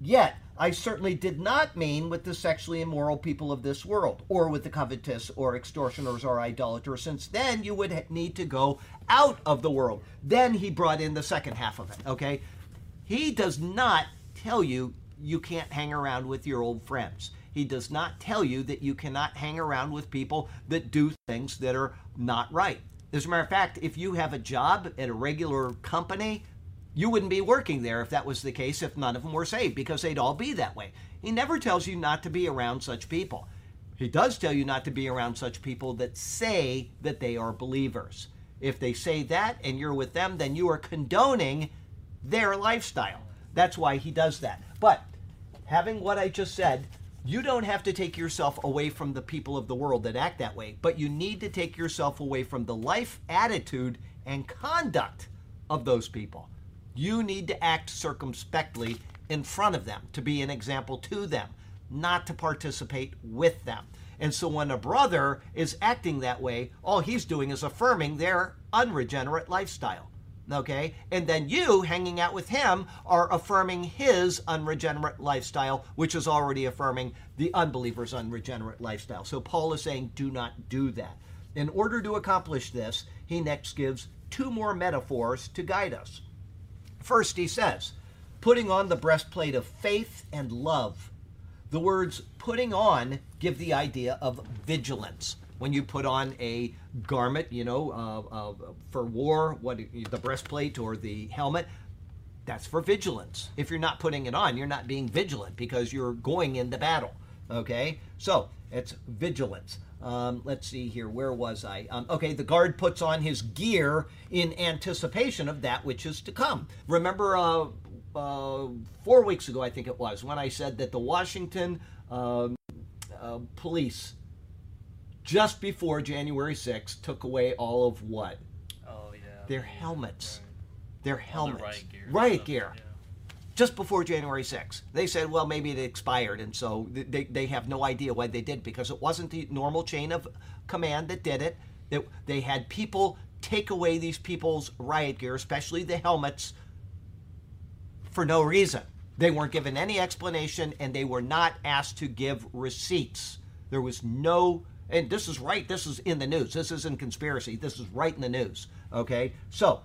Yet, I certainly did not mean with the sexually immoral people of this world, or with the covetous, or extortioners, or idolaters, since then you would need to go out of the world. Then he brought in the second half of it, okay? He does not tell you you can't hang around with your old friends. He does not tell you that you cannot hang around with people that do things that are not right. As a matter of fact, if you have a job at a regular company, you wouldn't be working there if that was the case if none of them were saved because they'd all be that way. He never tells you not to be around such people. He does tell you not to be around such people that say that they are believers. If they say that and you're with them, then you are condoning their lifestyle. That's why he does that. But having what I just said, you don't have to take yourself away from the people of the world that act that way, but you need to take yourself away from the life, attitude, and conduct of those people. You need to act circumspectly in front of them, to be an example to them, not to participate with them. And so when a brother is acting that way, all he's doing is affirming their unregenerate lifestyle. Okay? And then you, hanging out with him, are affirming his unregenerate lifestyle, which is already affirming the unbeliever's unregenerate lifestyle. So Paul is saying, do not do that. In order to accomplish this, he next gives two more metaphors to guide us. First, he says, putting on the breastplate of faith and love. The words putting on give the idea of vigilance. When you put on a garment, you know, uh, uh, for war, what the breastplate or the helmet, that's for vigilance. If you're not putting it on, you're not being vigilant because you're going into battle. Okay, so it's vigilance. Um, let's see here. Where was I? Um, okay, the guard puts on his gear in anticipation of that which is to come. Remember, uh, uh, four weeks ago, I think it was, when I said that the Washington um, uh, police, just before January 6th, took away all of what? Oh yeah. Their helmets. Their All the helmets. riot gear. Riot gear yeah. just before January 6th. They said, well, maybe it expired, and so they, they have no idea why they did because it wasn't the normal chain of command that did it. They, they had people take away these people's riot gear, especially the helmets, for no reason. They weren't given any explanation and they were not asked to give receipts. There was no, and this is right, this is in the news. This isn't conspiracy. This is right in the news. Okay? So,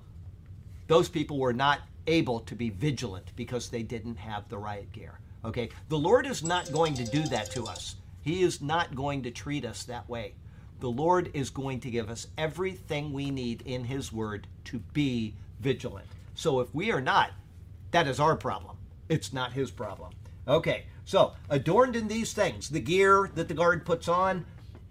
those people were not able to be vigilant because they didn't have the riot gear. Okay? The Lord is not going to do that to us. He is not going to treat us that way. The Lord is going to give us everything we need in His Word to be vigilant. So if we are not, that is our problem. It's not His problem. Okay, so adorned in these things, the gear that the guard puts on,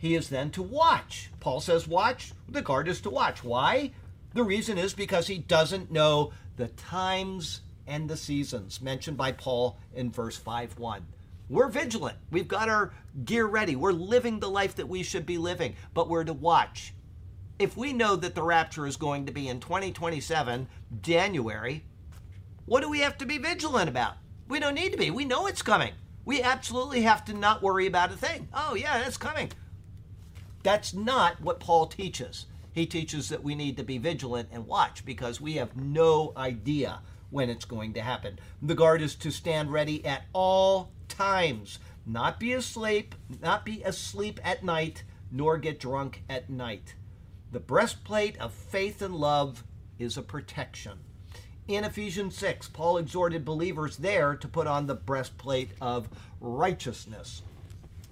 he is then to watch. Paul says, watch. The guard is to watch. Why? The reason is because he doesn't know the times and the seasons mentioned by Paul in verse 5 1. We're vigilant. We've got our gear ready. We're living the life that we should be living, but we're to watch. If we know that the rapture is going to be in 2027, January, what do we have to be vigilant about? We don't need to be. We know it's coming. We absolutely have to not worry about a thing. Oh, yeah, it's coming. That's not what Paul teaches. He teaches that we need to be vigilant and watch because we have no idea when it's going to happen. The guard is to stand ready at all times, not be asleep, not be asleep at night, nor get drunk at night. The breastplate of faith and love is a protection. In Ephesians 6, Paul exhorted believers there to put on the breastplate of righteousness.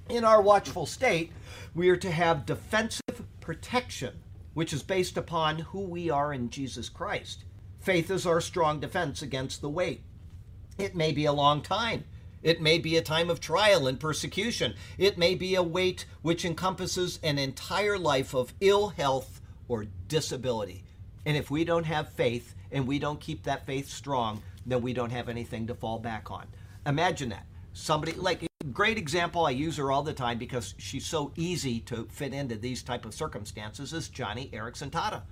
In our watchful state, we are to have defensive protection, which is based upon who we are in Jesus Christ. Faith is our strong defense against the weight. It may be a long time. It may be a time of trial and persecution. It may be a weight which encompasses an entire life of ill health or disability. And if we don't have faith and we don't keep that faith strong, then we don't have anything to fall back on. Imagine that. Somebody like great example I use her all the time because she's so easy to fit into these type of circumstances is Joni Eareckson Tada.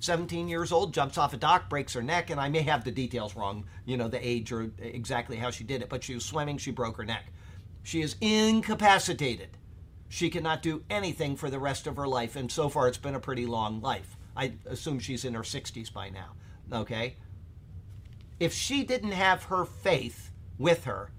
17 years old, jumps off a dock, breaks her neck, and I may have the details wrong, you know, the age or exactly how she did it, but she was swimming, she broke her neck. She is incapacitated. She cannot do anything for the rest of her life, and so far it's been a pretty long life. I assume she's in her 60s by now, okay? If she didn't have her faith with her,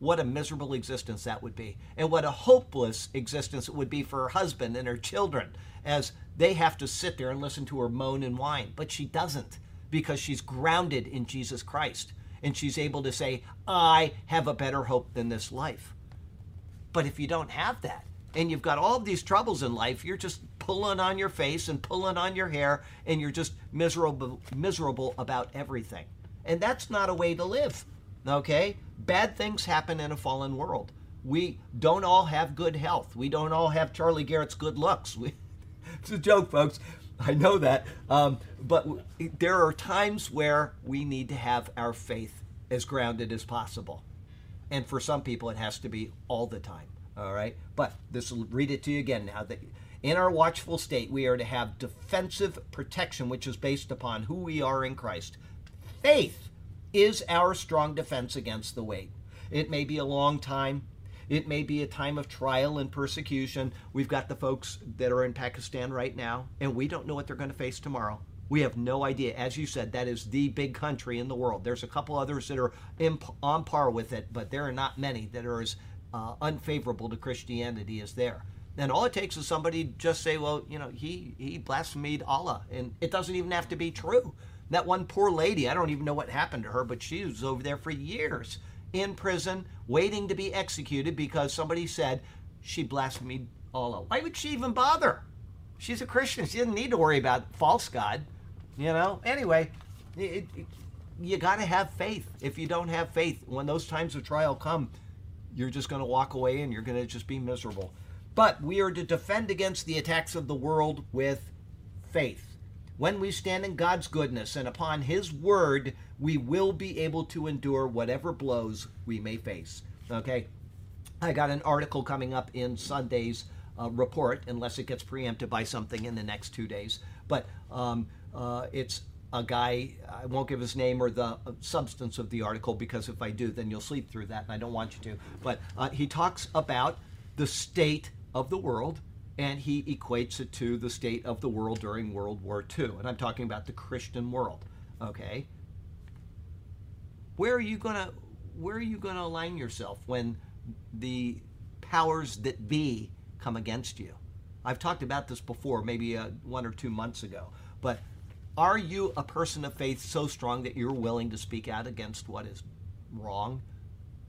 what a miserable existence that would be. And what a hopeless existence it would be for her husband and her children as they have to sit there and listen to her moan and whine. But she doesn't because she's grounded in Jesus Christ. And she's able to say, I have a better hope than this life. But if you don't have that, and you've got all these troubles in life, you're just pulling on your face and pulling on your hair, and you're just miserable, miserable about everything. And that's not a way to live. Okay? Bad things happen in a fallen world. We don't all have good health. We don't all have Charlie Garrett's good looks. We, it's a joke, folks. I know that. Um, but there are times where we need to have our faith as grounded as possible. And for some people, it has to be all the time. All right? But this will read it to you again now that in our watchful state, we are to have defensive protection, which is based upon who we are in Christ. Faith is our strong defense against the weight. It may be a long time. It may be a time of trial and persecution. We've got the folks that are in Pakistan right now, and we don't know what they're going to face tomorrow. We have no idea. As you said, that is the big country in the world. There's a couple others that are on par with it, but there are not many that are as uh, unfavorable to Christianity as there. And all it takes is somebody just say, well, you know, he, he blasphemed Allah. And it doesn't even have to be true. That one poor lady, I don't even know what happened to her, but she was over there for years in prison waiting to be executed because somebody said she blasphemed Allah. Why would she even bother? She's a Christian. She doesn't need to worry about false God. You know? Anyway, it, it, you got to have faith. If you don't have faith, when those times of trial come, you're just going to walk away and you're going to just be miserable. But we are to defend against the attacks of the world with faith. When we stand in God's goodness and upon His word, we will be able to endure whatever blows we may face. Okay? I got an article coming up in Sunday's uh, report, unless it gets preempted by something in the next two days. But um, uh, it's a guy, I won't give his name or the uh, substance of the article because if I do, then you'll sleep through that, and I don't want you to. But uh, he talks about the state of the world and he equates it to the state of the world during World War II. And I'm talking about the Christian world. Okay? Where are you gonna where are you gonna align yourself when the powers that be come against you? I've talked about this before, maybe uh, one or two months ago. But are you a person of faith so strong that you're willing to speak out against what is wrong?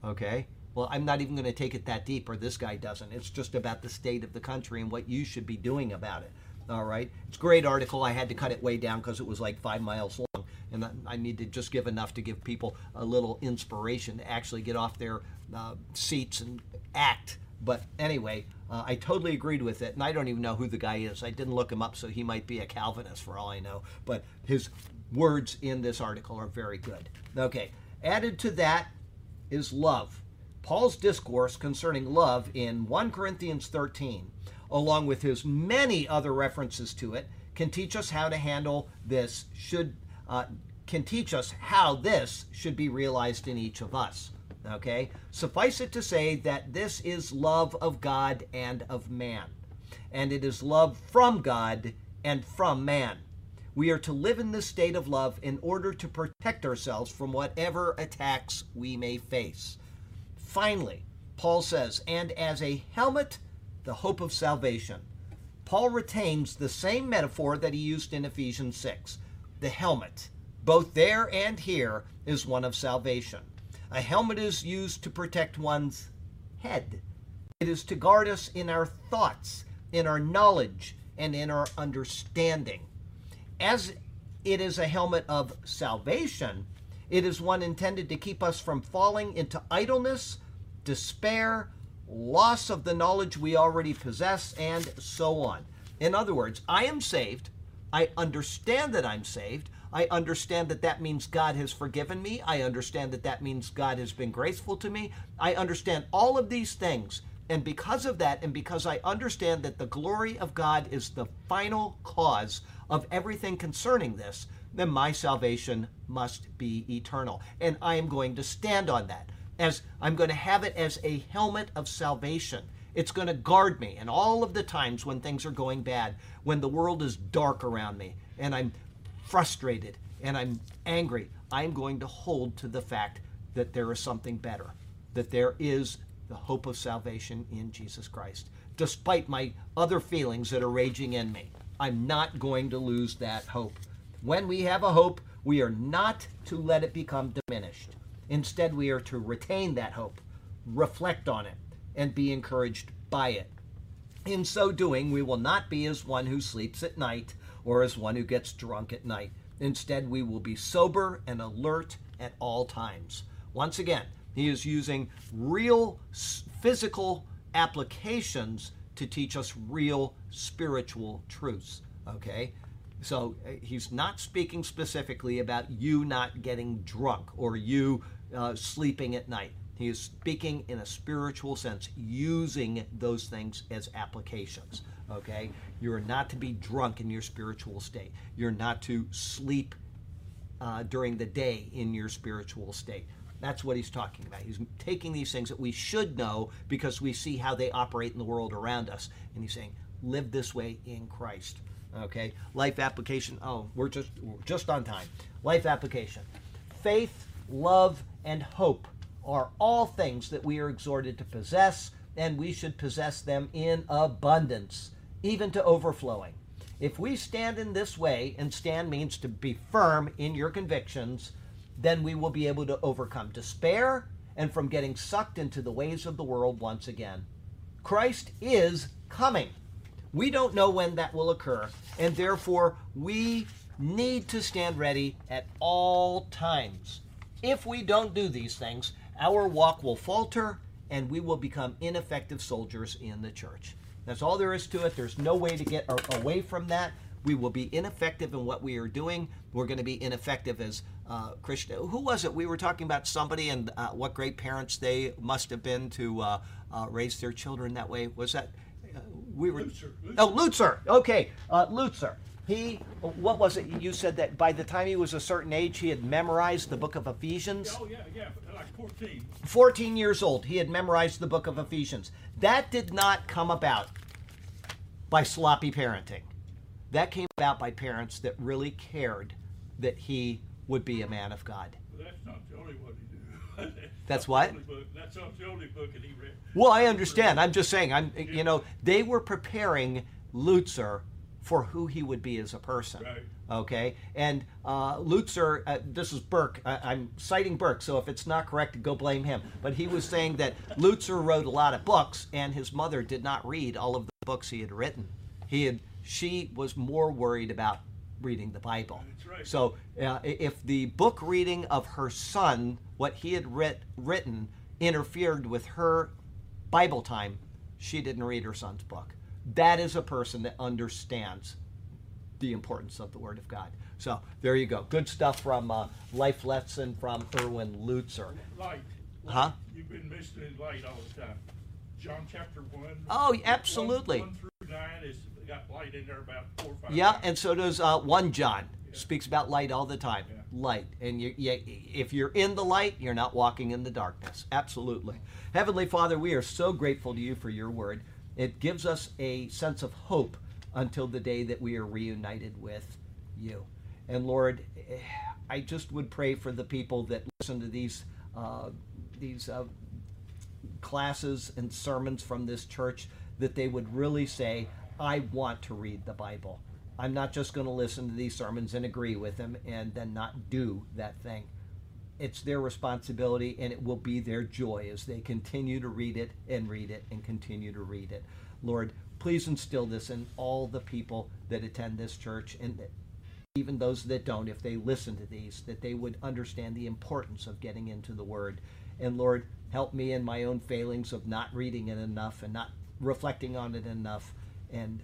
Okay? Well, I'm not even going to take it that deep, or this guy doesn't. It's just about the state of the country and what you should be doing about it. All right? It's a great article. I had to cut it way down because it was like five miles long. And I- need to just give enough to give people a little inspiration to actually get off their uh, seats and act. But anyway, uh, I totally agreed with it. And I don't even know who the guy is. I didn't look him up, so he might be a Calvinist for all I know. But his words in this article are very good. Okay. Added to that is love. Paul's discourse concerning love in 1 Corinthians 13, along with his many other references to it, can teach us how to handle this, should uh, can teach us how this should be realized in each of us. Okay? Suffice it to say that this is love of God and of man. And it is love from God and from man. We are to live in this state of love in order to protect ourselves from whatever attacks we may face. Finally, Paul says, and as a helmet, the hope of salvation. Paul retains the same metaphor that he used in Ephesians 6. The helmet, both there and here, is one of salvation. A helmet is used to protect one's head. It is to guard us in our thoughts, in our knowledge, and in our understanding. As it is a helmet of salvation, it is one intended to keep us from falling into idleness, despair, loss of the knowledge we already possess, and so on. In other words, I am saved. I understand that I'm saved. I understand that that means God has forgiven me. I understand that that means God has been graceful to me. I understand all of these things. And because of that, and because I understand that the glory of God is the final cause of everything concerning this, then my salvation must be eternal. And I am going to stand on that. As I'm going to have it as a helmet of salvation. It's going to guard me in all of the times when things are going bad, when the world is dark around me, and I'm frustrated and I'm angry. I'm going to hold to the fact that there is something better, that there is the hope of salvation in Jesus Christ. Despite my other feelings that are raging in me, I'm not going to lose that hope. When we have a hope, we are not to let it become diminished. Instead, we are to retain that hope, reflect on it, and be encouraged by it. In so doing, we will not be as one who sleeps at night or as one who gets drunk at night. Instead, we will be sober and alert at all times. Once again, he is using real physical applications to teach us real spiritual truths. Okay? So uh, he's not speaking specifically about you not getting drunk or you uh, sleeping at night. He is speaking in a spiritual sense, using those things as applications. Okay? You're not to be drunk in your spiritual state. You're not to sleep uh, during the day in your spiritual state. That's what he's talking about. He's taking these things that we should know because we see how they operate in the world around us. And he's saying, live this way in Christ. Okay? Life application. Oh, we're just we're just on time. Life application. Faith, love, and hope are all things that we are exhorted to possess, and we should possess them in abundance, even to overflowing. If we stand in this way, and stand means to be firm in your convictions, then we will be able to overcome despair and from getting sucked into the ways of the world once again. Christ is coming. We don't know when that will occur, and therefore we need to stand ready at all times. If we don't do these things, our walk will falter and we will become ineffective soldiers in the church. That's all there is to it. There's no way to get away from that. We will be ineffective in what we are doing. We're going to be ineffective as uh, Christian. Who was it? We were talking about somebody and uh, what great parents they must have been to uh, uh, raise their children that way. Was that? We were. Lutzer, Lutzer. Oh, Lutzer. Okay, uh, Lutzer. He, what was it? You said that by the time he was a certain age, he had memorized the book of Ephesians. Oh, yeah, yeah, like 14. 14 years old, he had memorized the book of Ephesians. That did not come about by sloppy parenting. That came about by parents that really cared that he would be a man of God. Well, that's not the only one he knew. That's what? the only book- That's the only book that he read. Well, I understand. I'm just saying. I'm, you know, they were preparing Lutzer for who he would be as a person. Right. Okay, and uh, Lutzer, uh, this is Burke. I, I'm citing Burke, so if it's not correct, go blame him. But he was saying that Lutzer wrote a lot of books, and his mother did not read all of the books he had written. He had, she was more worried about reading the Bible. Right. So uh, if the book reading of her son, what he had writ, written, interfered with her Bible time, she didn't read her son's book. That is a person that understands the importance of the Word of God. So there you go. Good stuff from uh, Life Lesson from Erwin Lutzer. Light. Huh? You've been mentioning light all the time. John chapter one. Oh, one- absolutely. One, through nine is got light in there about four or five. Yeah, times. and so does uh, one John. Speaks about light all the time. Light, and you, you, if you're in the light, you're not walking in the darkness. Absolutely, Heavenly Father, we are so grateful to you for your word. It gives us a sense of hope until the day that we are reunited with you. And Lord, I just would pray for the people that listen to these uh, these uh, classes and sermons from this church that they would really say, I want to read the Bible. I'm not just going to listen to these sermons and agree with them and then not do that thing. It's their responsibility and it will be their joy as they continue to read it and read it and continue to read it. Lord, please instill this in all the people that attend this church and that even those that don't, if they listen to these, that they would understand the importance of getting into the Word. And Lord, help me in my own failings of not reading it enough and not reflecting on it enough. And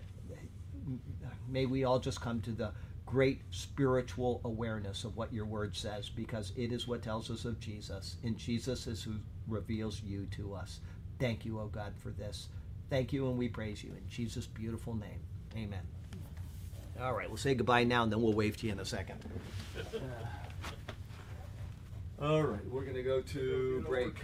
may we all just come to the great spiritual awareness of what your Word says, because it is what tells us of Jesus. And Jesus is who reveals you to us. Thank you, O God, for this. Thank you, and we praise you in Jesus' beautiful name. Amen. All right, we'll say goodbye now, and then we'll wave to you in a second. All right, we're going to go to break.